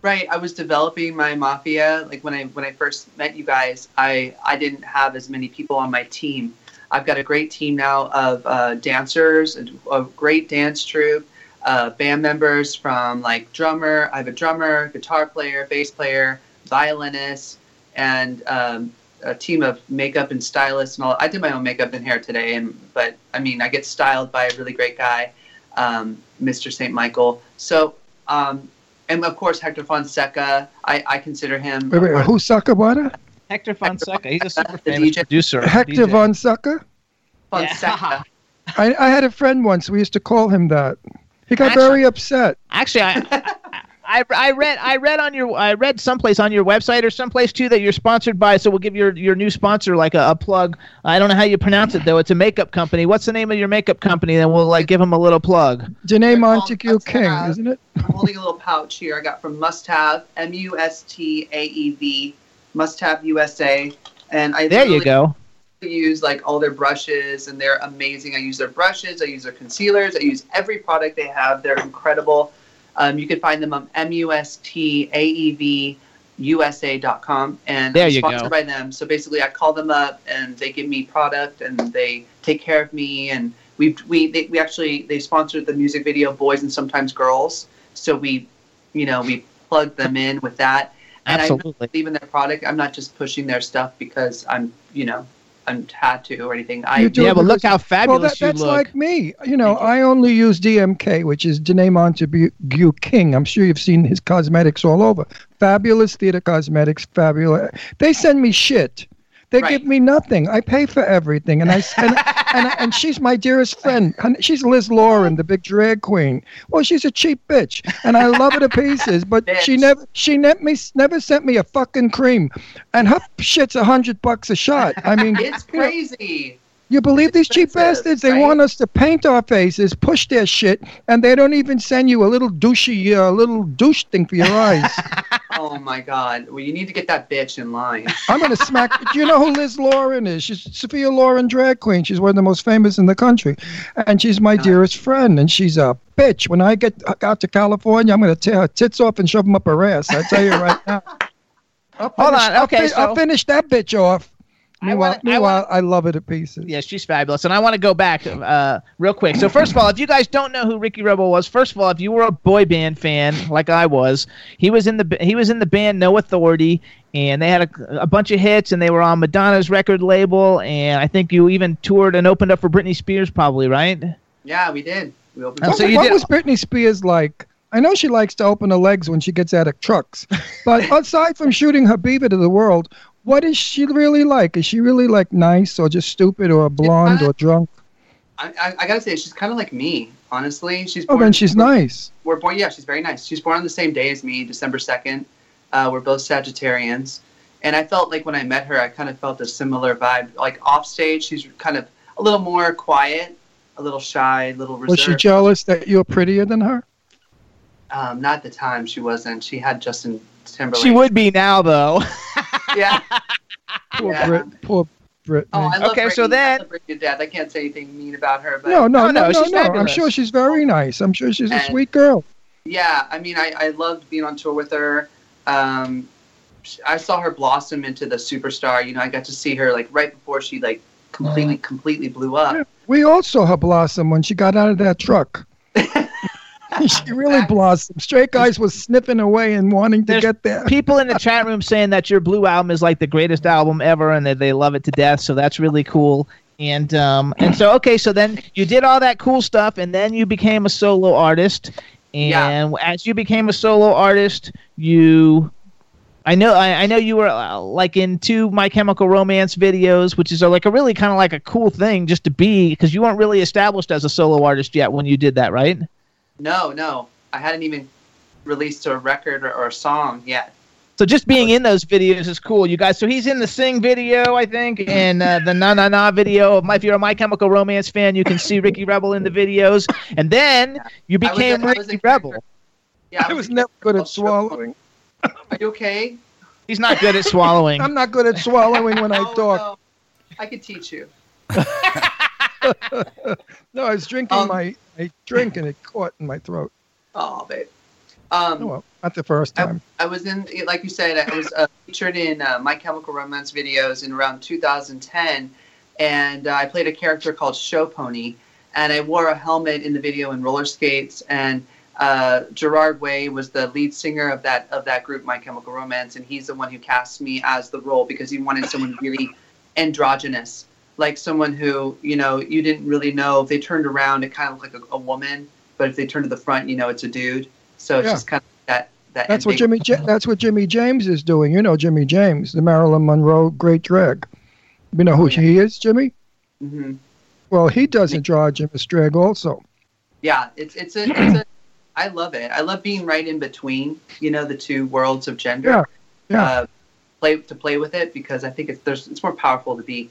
Right. I was developing my mafia. Like when I when I first met you guys, I I didn't have as many people on my team. I've got a great team now of uh, dancers, a, a great dance troupe, uh, band members from like drummer. I have a drummer, guitar player, bass player, violinist, and um, a team of makeup and stylists and all. I did my own makeup and hair today, and but I mean I get styled by a really great guy, um, Mr. St. Michael. So. Um, and of course Hector Fonseca. I, I consider him. Wait, wait, who sucker butter? Hector Fonseca. He's a super the famous DJ. producer. Hector DJ. Von Sucker? Fonseca. I, I had a friend once. We used to call him that. He got Actually- very upset. Actually, I, I, I read I read on your I read someplace on your website or someplace too that you're sponsored by. So we'll give your your new sponsor like a, a plug. I don't know how you pronounce it though. It's a makeup company. What's the name of your makeup company? Then we'll like give them a little plug. Danné Montague King, isn't it? I'm holding a little pouch here. I got from Mustaev M U S T A E V Mustaev USA, and I There you go. use like all their brushes, and they're amazing. I use their brushes. I use their concealers. I use every product they have. They're incredible. Um, you can find them on M U S T A E V USA.com, and There I'm you go. sponsored by them. So basically, I call them up, and they give me product, and they take care of me, and we we they, we actually they sponsored the music video "Boys and Sometimes Girls," so we, you know, we plugged them in with that. And I Absolutely. really believe in their product. I'm not just pushing their stuff because I'm, you know, I'm tattooed or anything. I You do Yeah, it but look how fabulous well, that, you that's look. like me. You know, I only use DMK, which is Danné Montague King. I'm sure you've seen his cosmetics all over. Fabulous theater cosmetics, fabulous. They send me shit. They give me nothing. I pay for everything, and I and, and, and she's my dearest friend. She's Liz Lauren, the big drag queen. Well, she's a cheap bitch, and I love her to pieces. But she never she never me never sent me a fucking cream, and her shit's a hundred bucks a shot. I mean, it's crazy. You believe these cheap bastards? They want us to paint our faces, push their shit, and they don't even send you a little douchey, uh, little douche thing for your eyes. Oh my God! Well, you need to get that bitch in line. I'm gonna smack. Do you know who Liz Lauren is? She's Sophia Lauren drag queen. She's one of the most famous in the country, and she's my dearest friend. And she's a bitch. When I get out to California, I'm gonna tear her tits off and shove them up her ass. I tell you right now. I'll Hold finish- on, I'll okay, I'll finish that bitch off. Meanwhile, wanna- I meanwhile, I, love it at pieces. Yeah, she's fabulous. And I want to go back uh, real quick. So, first of all, if you guys don't know who Ricky Rebel was, first of all, if you were a boy band fan like I was, he was in the he was in the band No Authority, and they had a, a bunch of hits, and they were on Madonna's record label, and I think you even toured and opened up for Britney Spears, probably, right? Yeah, we did. We opened. What, so you what did- was Britney Spears like? I know she likes to open her legs when she gets out of trucks, but aside from shooting her beaver to the world, what is she really like? Is she really like nice or just stupid or blonde or drunk? I, I, I gotta say, she's kind of like me. Honestly, she's. Oh, born- then she's nice. We're born. Yeah, she's very nice. She's born on the same day as me, December second. Uh, we're both Sagittarians, and I felt like when I met her, I kind of felt a similar vibe. Like off stage, she's kind of a little more quiet, a little shy, a little reserved. Was she jealous that you're prettier than her? Um, not at the time. She wasn't. She had Justin Timberlake. She would be now, though. Yeah. Poor Yeah. Brit. Poor Brit. Oh, I love Okay, so Britney. I then- love Britney to death. I can't say anything mean about her, but no, no, No, no, no, no, she's no. I'm sure she's very nice. I'm sure she's a sweet girl. yeah, I mean, I, I loved being on tour with her. Um, I saw her blossom into the superstar. You know, I got to see her like right before she like completely, completely blew up. We all saw her blossom when she got out of that truck. she really blossomed. Straight guys was sniffing away and wanting to There's get there. People in the chat room saying that your Blue album is like the greatest album ever, and that they love it to death. So that's really cool. And um, and so okay, so then you did all that cool stuff, and then you became a solo artist. And as you became a solo artist, you, I know, I, I know you were uh, like in two My Chemical Romance videos, which is uh, like a really kind of like a cool thing just to be, because you weren't really established as a solo artist yet when you did that, right? No, no, I hadn't even released a record or, or a song yet. So just being in those videos is cool, you guys. So he's in the Sing video, I think, and uh, the Na Na Na video. My, if you're a My Chemical Romance fan, you can see Ricky Rebel in the videos. And then you became was a Ricky Rebel. Yeah, I was never good at swallowing. Are you okay? He's not good at swallowing. I'm not good at swallowing when I Oh, talk. no. I could teach you. No, I was drinking Um, my, my drink and it caught in my throat. Oh, babe. Um, Oh, well, not the first time. I was in, like you said, I was uh, featured in uh, My Chemical Romance videos in around 2010, and uh, I played a character called Show Pony, and I wore a helmet in the video and roller skates, and uh, Gerard Way was the lead singer of that of that group, My Chemical Romance, and he's the one who cast me as the role because he wanted someone really androgynous, like someone who you know you didn't really know if they turned around, it kind of looked like a, a woman, but if they turn to the front, you know it's a dude. So it's Yeah. just kind of that that. That's what Jimmy. That's what Jimmy James is doing. You know Jimmy James, the Marilyn Monroe great drag. You know who he is, Jimmy? mm-hmm. Well, he does androgynous drag also. Yeah, it's it's a, it's a I love it. I love being right in between, you know, the two worlds of gender. Yeah, yeah. Uh, play to play with it because I think it's there's it's more powerful to be,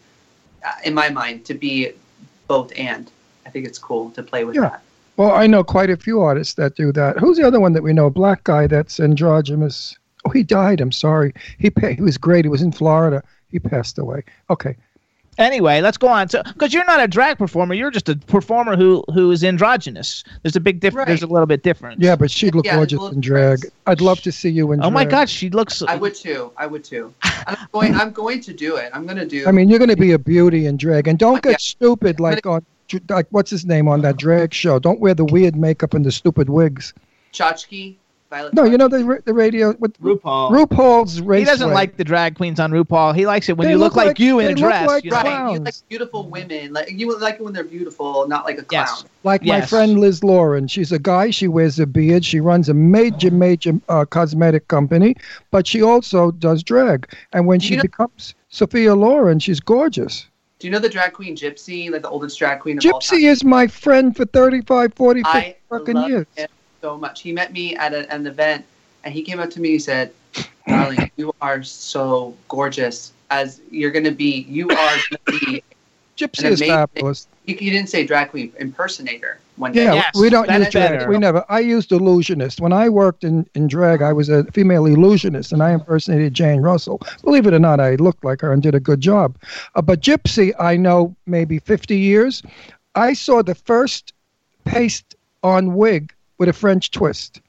in my mind, to be both and. I think it's cool to play with Yeah. that. Well, I know quite a few artists that do that. Who's the other one that we know? Black guy that's androgynous. Oh, he died. I'm sorry. He pa- he was great. He was in Florida. He passed away. Okay. Anyway, let's go on. So, because you're not a drag performer, you're just a performer who who is androgynous. There's a big difference. There's a little bit different. Yeah, but she'd look Yeah, gorgeous in drag. I'd love to see you in Oh my drag. God, she looks. I would too. I would too. I'm going. I'm going to do it. I'm going to do. I mean, you're going to be a beauty in drag, and don't get stupid like on like what's his name on that drag show. Don't wear the weird makeup and the stupid wigs. Chachki, Violet. No, you know the the radio with RuPaul. RuPaul's race. He doesn't like the drag queens on RuPaul. He likes it when They you look, look like, like- you in they a look dress. like you know? Right, you like beautiful women. Like you like it when they're beautiful, not like a clown. Yes. Like my friend Liz Lauren. She's a guy. She wears a beard. She runs a major, major uh, cosmetic company, but she also does drag. And when she You know- becomes Sophia Lauren, she's gorgeous. Do you know the drag queen Gypsy, like the oldest drag queen of all time? Gypsy is my friend for 35, 40, 50 I fucking love years. him so much. He met me at a, an event, and he came up to me. He said, "Darling, you are so gorgeous. As you're gonna be, you are gonna be Gypsy is fabulous. You, you didn't say drag queen impersonator one day. Yeah, we don't use drag. We never. I used illusionist. When I worked in, in drag, I was a female illusionist, and I impersonated Jane Russell. Believe it or not, I looked like her and did a good job. Uh, but Gypsy, I know maybe 50 years. I saw the first paste on wig with a French twist.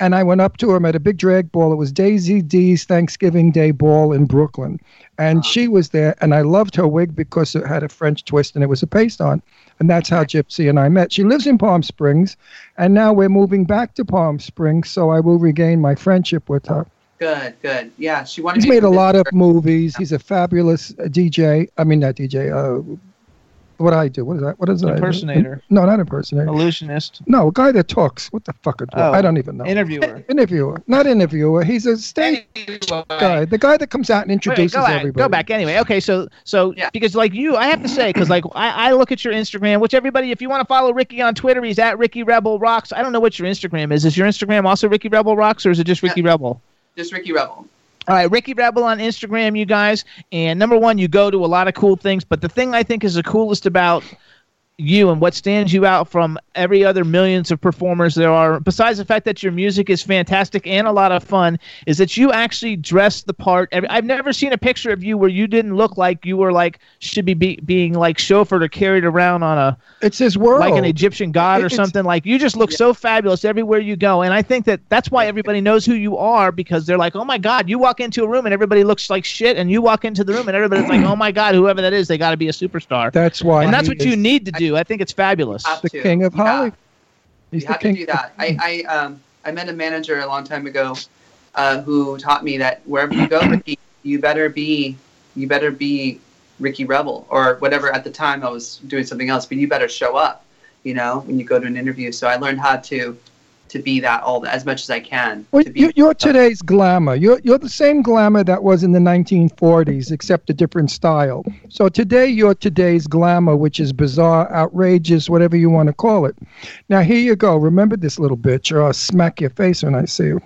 And I went up to her at a big drag ball. It was Daisy D's Thanksgiving Day ball in Brooklyn. And she was there, and I loved her wig because it had a French twist and it was a paste on. And that's how Gypsy and I met. She lives in Palm Springs, and now we're moving back to Palm Springs, so I will regain my friendship with her. Good, good. Yeah, she wanted He's made a lot of movies. He's a fabulous uh, DJ. I mean, not DJ. Uh, what I do? What is that? What is that? Impersonator. No, not impersonator. Illusionist. No, a guy that talks. What the fuck? Is Oh, I don't even know. Interviewer. Interviewer, not interviewer. He's a stage guy. The guy that comes out and Wait, introduces go back, everybody. Go back anyway. Okay, so so because like you, I have to say because like I, I look at your Instagram, which everybody, if you want to follow Ricky on Twitter, he's at Ricky Rebel Rocks. I don't know what your Instagram is. Is your Instagram also Ricky Rebel Rocks or is it just Ricky Rebel? Just Ricky Rebel. All right, Ricky Rebel on Instagram, you guys. And number one, you go to a lot of cool things, but the thing I think is the coolest about you and what stands you out from every other millions of performers there are, besides the fact that your music is fantastic and a lot of fun, is that you actually dress the part. I've never seen a picture of you where you didn't look like you were like should be, be being like chauffeured or carried around on a It's his world. like an Egyptian god or something. Like you just look so fabulous everywhere you go, and I think that that's why everybody knows who you are because they're like, oh my god, you walk into a room and everybody looks like shit, and you walk into the room and everybody's like, oh my god, whoever that is, they got to be a superstar. That's why and that's what you need to do. I think it's fabulous. the king of Hollywood. He's you the have king. to do that. I, I um I met a manager a long time ago, uh, who taught me that wherever you go, Ricky, you better be you better be Ricky Rebel or whatever. At the time, I was doing something else, but you better show up. You know, when you go to an interview. So I learned how to to be that all the, as much as I can. Well, to be you, you're today's glamour. You're, you're the same glamour that was in the 1940s, except a different style. So today, you're today's glamour, which is bizarre, outrageous, whatever you want to call it. Now, here you go. Remember this little bitch, or I'll smack your face when I see you.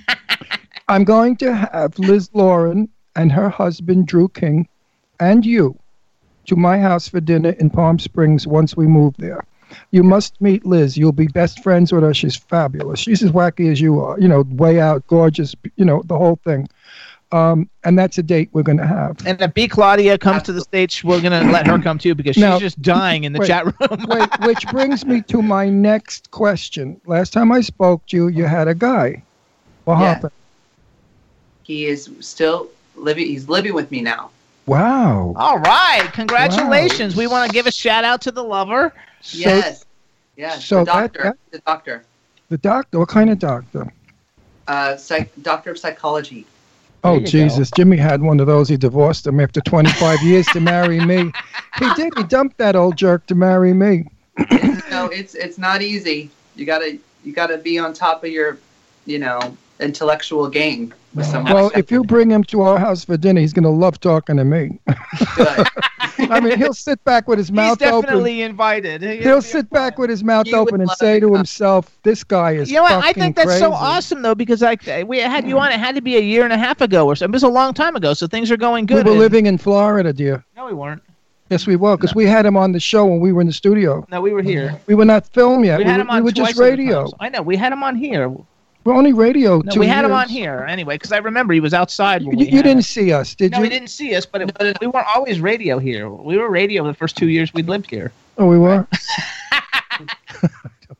I'm going to have Liz Lauren and her husband, Drew King, and you to my house for dinner in Palm Springs once we move there. You must meet Liz. You'll be best friends with her. She's fabulous. She's as wacky as you are. You know, way out, gorgeous. You know, the whole thing. Um, and that's a date we're going to have. And if B Claudia comes to the stage, we're gonna let her come too because she's Now- just dying in the wait, chat room. wait, which brings me to my next question. Last time I spoke to you, you had a guy. What Yeah. happened? He is still living. He's living with me now. Wow. All right, congratulations. We want to give a shout out to the lover. Yes. Yes. so the doctor. that- the doctor. The doctor. What kind of doctor? Uh, psych, doctor of psychology. Oh you go. Jesus! Jimmy had one of those. He divorced him after 25 years to marry me. He did. He dumped that old jerk to marry me. no, it's it's not easy. You gotta you gotta be on top of your, you know, intellectual game with someone. Well, if you bring him to our house for dinner, he's going to love talking to me. I mean, he'll sit back with his He's mouth open. definitely invited. He'll sit back with his mouth open and say to himself, "This guy is You know what? I think that's so awesome though because like we had you on. It had to be a year and a half ago or something. It was a long time ago, so things are going good. We were And- living in Florida, dear. No, we weren't. Yes, we were, because we had him on the show when we were in the studio. No, we were here. We were not film yet. We had were, him on we were twice just radio. I know. We had him on here. We're only radio. No, we had him on here anyway because I remember he was outside. You, we you didn't him. see us, did you? no, you? he didn't see us, but it, we weren't always radio here. We were radio the first two years we lived here. Oh, we were.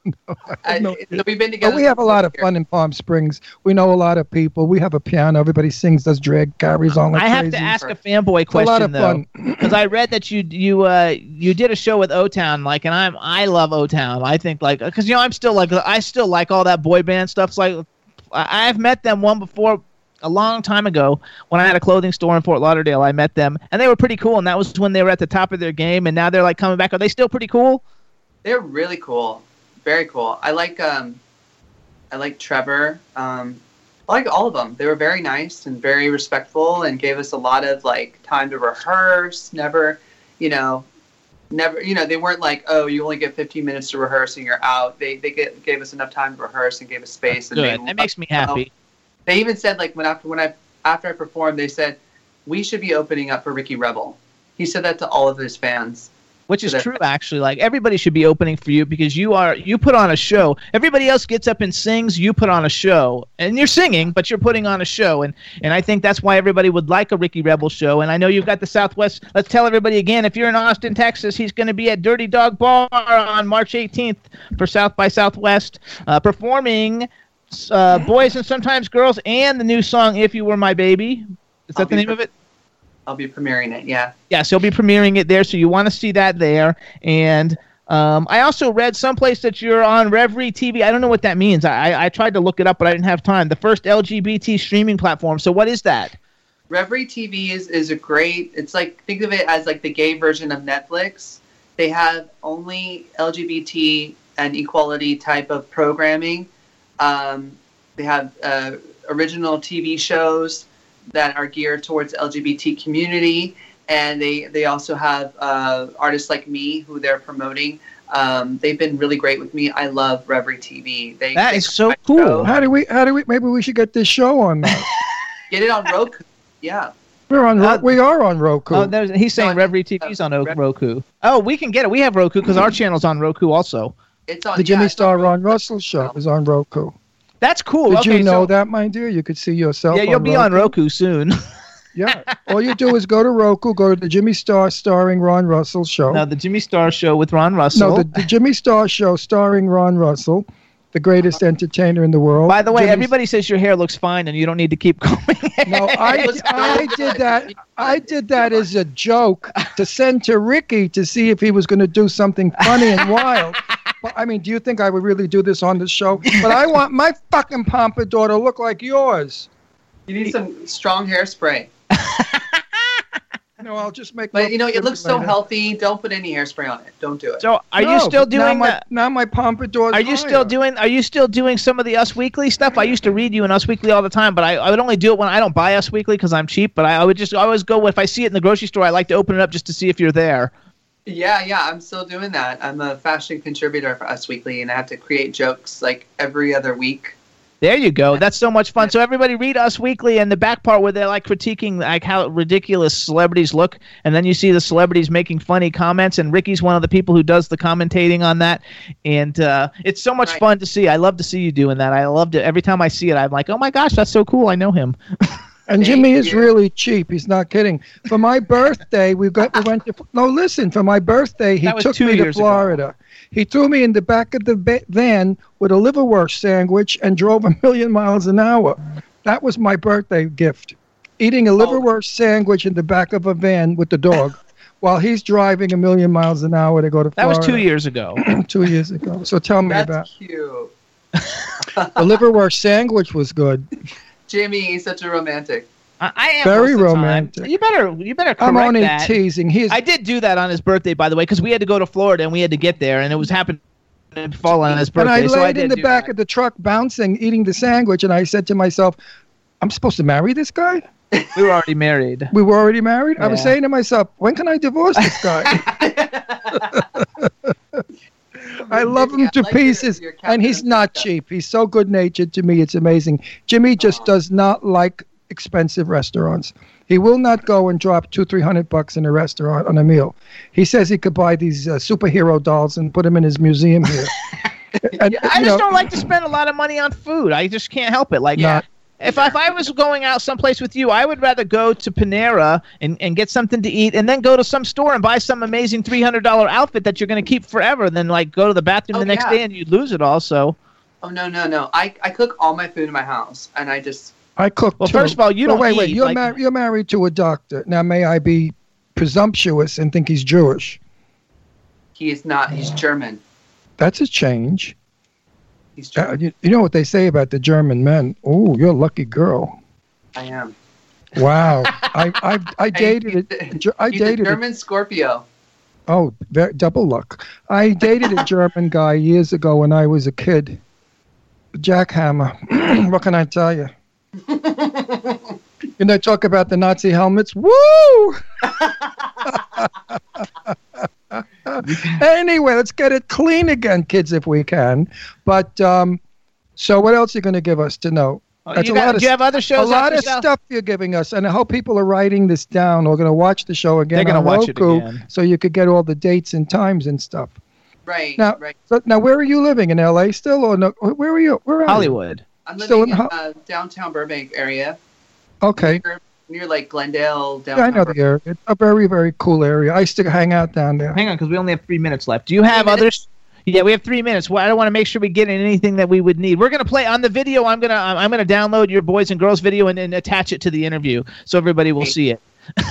I, No. we've been together. But we have a lot of fun in Palm Springs. We know a lot of people. We have a piano. Everybody sings, does drag, carries on like I have crazy. to ask a fanboy It's a lot question of though, because I read that you you uh you did a show with O Town, like, and I'm I love O Town. I think like because you know I'm still like I still like all that boy band stuff. It's like I've met them one before a long time ago when I had a clothing store in Fort Lauderdale. I met them and they were pretty cool, and that was when they were at the top of their game, and now they're like coming back. Are they still pretty cool? They're really cool. Very cool. I like um, I like Trevor. Um, I like all of them. They were very nice and very respectful, and gave us a lot of like time to rehearse. Never, you know, never. You know, they weren't like, oh, you only get 15 minutes to rehearse and you're out. They they get, gave us enough time to rehearse and gave us space. And Good. they That makes me happy. They even said like when after when I after I performed, they said we should be opening up for Ricky Rebel. He said that to all of his fans. Which is true actually. Like everybody should be opening for you because you are you put on a show. Everybody else gets up and sings you put on a show. And you're singing but you're putting on a show. And and i think that's why everybody would like a ricky rebel show. And i know you've got the southwest. Let's tell everybody again if you're in austin texas he's going to be at dirty dog bar on march 18th for south by southwest uh, performing uh, boys and sometimes girls and the new song if you were my baby. Is that I'll the name of it I'll be premiering it. Yeah. Yes, you'll be premiering it there, so you want to see that there. And um, I also read someplace that you're on Revry TV. I don't know what that means. I, I, I tried to look it up, but I didn't have time. The first LGBT streaming platform. So what is that? Revry TV is, is a great. It's like think of it as like the gay version of Netflix. They have only LGBT and equality type of programming. Um, they have uh, original TV shows that are geared towards LGBT community, and they they also have uh, artists like me who they're promoting. Um, they've been really great with me. I love Revry TV. They That they is so cool. show. How do we? How do we? Maybe we should get this show on. Get it on Roku. Yeah. We're on. Ro- we are on Roku. Oh, he's saying Revry TV's on O- Roku. Oh, we can get it. We have Roku because our channel's on Roku also. It's on the Jimmy Star Ron Russell show is on Roku. That's cool. Did okay, you know so, that, my dear? You could see yourself. Yeah, you'll on be on Roku soon. Yeah. All you do is go to Roku, go to the Jimmy Star starring Ron Russell show. now, the Jimmy Star Show with Ron Russell. No, the, the Jimmy Star show starring Ron Russell, the greatest uh-huh. entertainer in the world. By the way, Jimmy- everybody says your hair looks fine and you don't need to keep combing it. No, I, I did that. I did that as a joke to send to Ricky to see if he was going to do something funny and wild. But, I mean, do you think I would really do this on the show? But I want my fucking pompadour to look like yours. You need some strong hairspray. No, I'll just make. But you know, it looks so later. healthy. Don't put any hairspray on it. Don't do it. So, are No, you still but now doing my, that? Now my pompadour. Are you still doing? Are you still doing some of the Us Weekly stuff? I used to read you in Us Weekly all the time, but I, I would only do it when I don't buy Us Weekly because I'm cheap. But I, I would just always go if I see it in the grocery store. I like to open it up just to see if you're there. Yeah, yeah, I'm still doing that. I'm a fashion contributor for Us Weekly, and I have to create jokes like every other week. There you go. That's so much fun. So everybody read Us Weekly and the back part where they're like critiquing like how ridiculous celebrities look, and then you see the celebrities making funny comments, and Ricky's one of the people who does the commentating on that, and uh, it's so much fun to see. I love to see you doing that. I loved it every time I see it. I'm like, oh my gosh, that's so cool. I know him. And Jimmy is really cheap. He's not kidding. For my birthday, we got we went to no. Listen, for my birthday, he That was took two me to years ago. Florida. He threw me in the back of the ba- van with a liverwurst sandwich and drove a million miles an hour. That was my birthday gift. Eating Oh. a liverwurst sandwich in the back of a van with the dog, while he's driving a million miles an hour to go to That was two years ago. two years ago. So tell me That's about cute. the liverwurst sandwich was good. Jimmy, he's such a romantic. I, I am Very most of the time. romantic. You better, you better correct I'm only that. teasing. He's I did do that on his birthday, by the way, because we had to go to Florida and we had to get there, and it was happening to fall on his And birthday. I so I laid in the back that. of the truck bouncing, eating the sandwich, and I said to myself, I'm supposed to marry this guy? We were already married. We were already married? I was saying to myself, when can I divorce this guy? I love him to pieces, and he's not cheap. He's so good natured to me, it's amazing. Jimmy just does not like expensive restaurants. He will not go and drop two, three hundred bucks in a restaurant on a meal. He says he could buy these uh, superhero dolls and put them in his museum here. And, I just know, don't like to spend a lot of money on food. I just can't help it. Like, Not- if, if I was going out someplace with you, I would rather go to Panera and, and get something to eat and then go to some store and buy some amazing $300 outfit that you're going to keep forever than, like, go to the bathroom Oh, the next yeah. day and you'd lose it all. So, Oh no, no, no! I, I cook all my food in my house, and I just I cook. Well, too. first of all, you But don't wait, wait. eat, You're like- mar- you're married to a doctor. Now, may I be presumptuous and think he's Jewish? he is not. He's German. That's a change. He's Uh, you, you know what they say about the German men? Oh, you're a lucky girl. I am. Wow. I I I dated it. I a dated it. German Scorpio. Oh, very, double luck. I dated a German guy years ago when I was a kid. Jackhammer. what can I tell you? you know, talk about the Nazi helmets. Woo! anyway, let's get it clean again, kids, if we can. But um, so, what else are you going to give us to know? Oh, That's you a got- lot of do you have other shows A lot of South- stuff you're giving us, and I hope people are writing this down or going to watch the show again They're gonna on watch it again. so you could get all the dates and times and stuff. Right, Now, right. so now where are you living in L.A. still, or no? Where are you? Where are you? Hollywood. I'm Still living in in, Ho- uh, downtown Burbank area, Okay. Near, near like Glendale. Down yeah, I know the area. It's a very, very cool area. I used to hang out down there. Hang on, because we only have three minutes left. Do you have others? Yeah, we have three minutes. Well, I don't want to make sure we get in anything that we would need. We're gonna play on the video. I'm gonna I'm gonna download your boys and girls video and, and attach it to the interview so everybody will see it.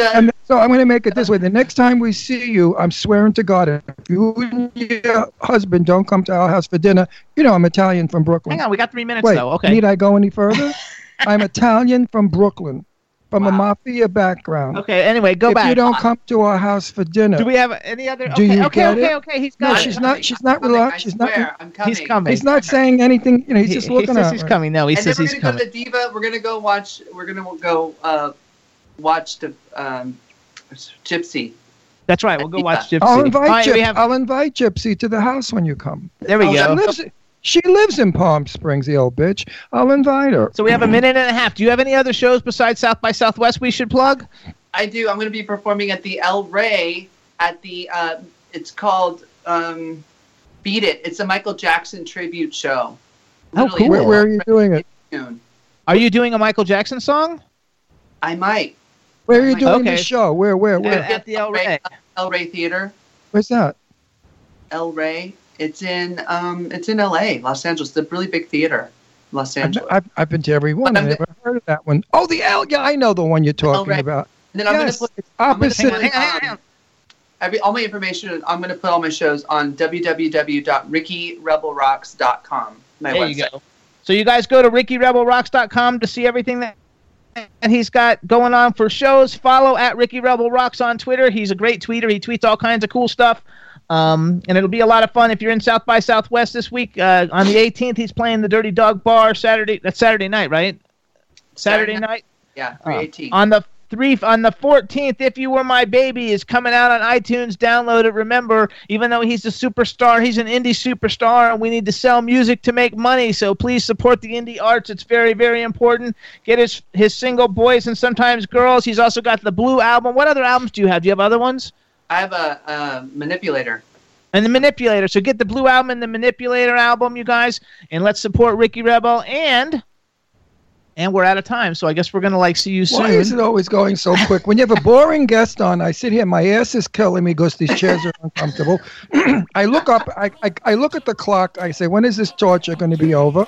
Uh, and so I'm going to make it this way. The next time we see you, I'm swearing to God, if you and your husband don't come to our house for dinner, you know I'm Italian from Brooklyn. Hang on, we got three minutes Wait, though. Okay. need I go any further? I'm Italian from Brooklyn, from a mafia background. Okay. Anyway, go if back. If you don't come to our house for dinner, Do we have any other? Do okay, you okay, get okay, it? okay. He's no, got it. she's not. She's not relaxed. She's not. swear, I'm coming. He's coming. He's not saying anything. You know, he's He- just he looking says at he's her. coming. No, he and says then we're he's gonna go to Diva. We're gonna go watch. We're gonna go uh, watch the um, Gypsy. That's right. We'll go watch Gypsy. I'll invite All right, Gyp- have- I'll invite Gypsy to the house when you come. There we Oh, go. She lives, she lives in Palm Springs, the old bitch. I'll invite her. So we have a minute and a half. Do you have any other shows besides South by Southwest we should plug? I do. I'm going to be performing at the El Rey at the. Uh, it's called um, Beat It. It's a Michael Jackson tribute show. Oh, cool. Where, where are you doing it? Soon. Are you doing a Michael Jackson song? I might. Where are you doing Okay. the show? Where, where, where? At the El Rey. El Rey Theater. Where's that? El Rey. It's in um. It's in L.A. Los Angeles. the really big theater. Los I've, Angeles. I've, I've been to every one. I've never heard of that one. Oh, the L. Yeah, I know the one you're talking right. about. And then I'm gonna put it's opposite. I'm gonna put, um, every, all my information. I'm going to put all my shows on www.rickyrebelrocks.com. My there website. you go. So you guys go to rickyrebelrocks.com to see everything that and he's got going on for shows. Follow at Ricky Rebel Rocks on Twitter. He's a great tweeter. He tweets all kinds of cool stuff. Um, and it'll be a lot of fun if you're in South by Southwest this week. Uh, on the 18th, he's playing the Dirty Dog Bar Saturday. That's Saturday night, right? Saturday, night. Yeah, Uh, 318. on the three on the 14th if you were my baby is coming out on itunes download it remember even though he's a superstar he's an indie superstar and we need to sell music to make money so please support the indie arts it's very very important get his his single boys and sometimes girls he's also got the blue album what other albums do you have do you have other ones I have a, a manipulator. and the manipulator so get the blue album and the manipulator album you guys and let's support ricky rebel and and we're out of time so i guess we're gonna like see you soon Why is it always going so quick? When you have a boring guest on, I sit here, my ass is killing me because these chairs are uncomfortable. I look up, I, I, I look at the clock, I say, when is this torture going to be over?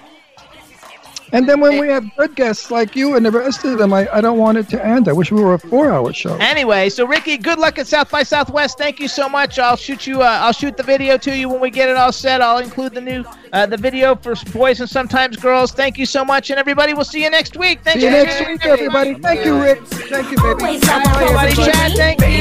And then when we have good guests like you and the rest of them, I, I don't want it to end. I wish we were a four-hour show. Anyway, so Ricky, good luck at South by Southwest. Thank you so much. I'll shoot you. Uh, I'll shoot the video to you when we get it all set. I'll include the new uh, the video for boys and sometimes girls. Thank you so much, and everybody. We'll see you next week. Thank See you you next week, everybody. Thank you, Rick. Thank you, baby. Bye, everybody. Chad, thank you.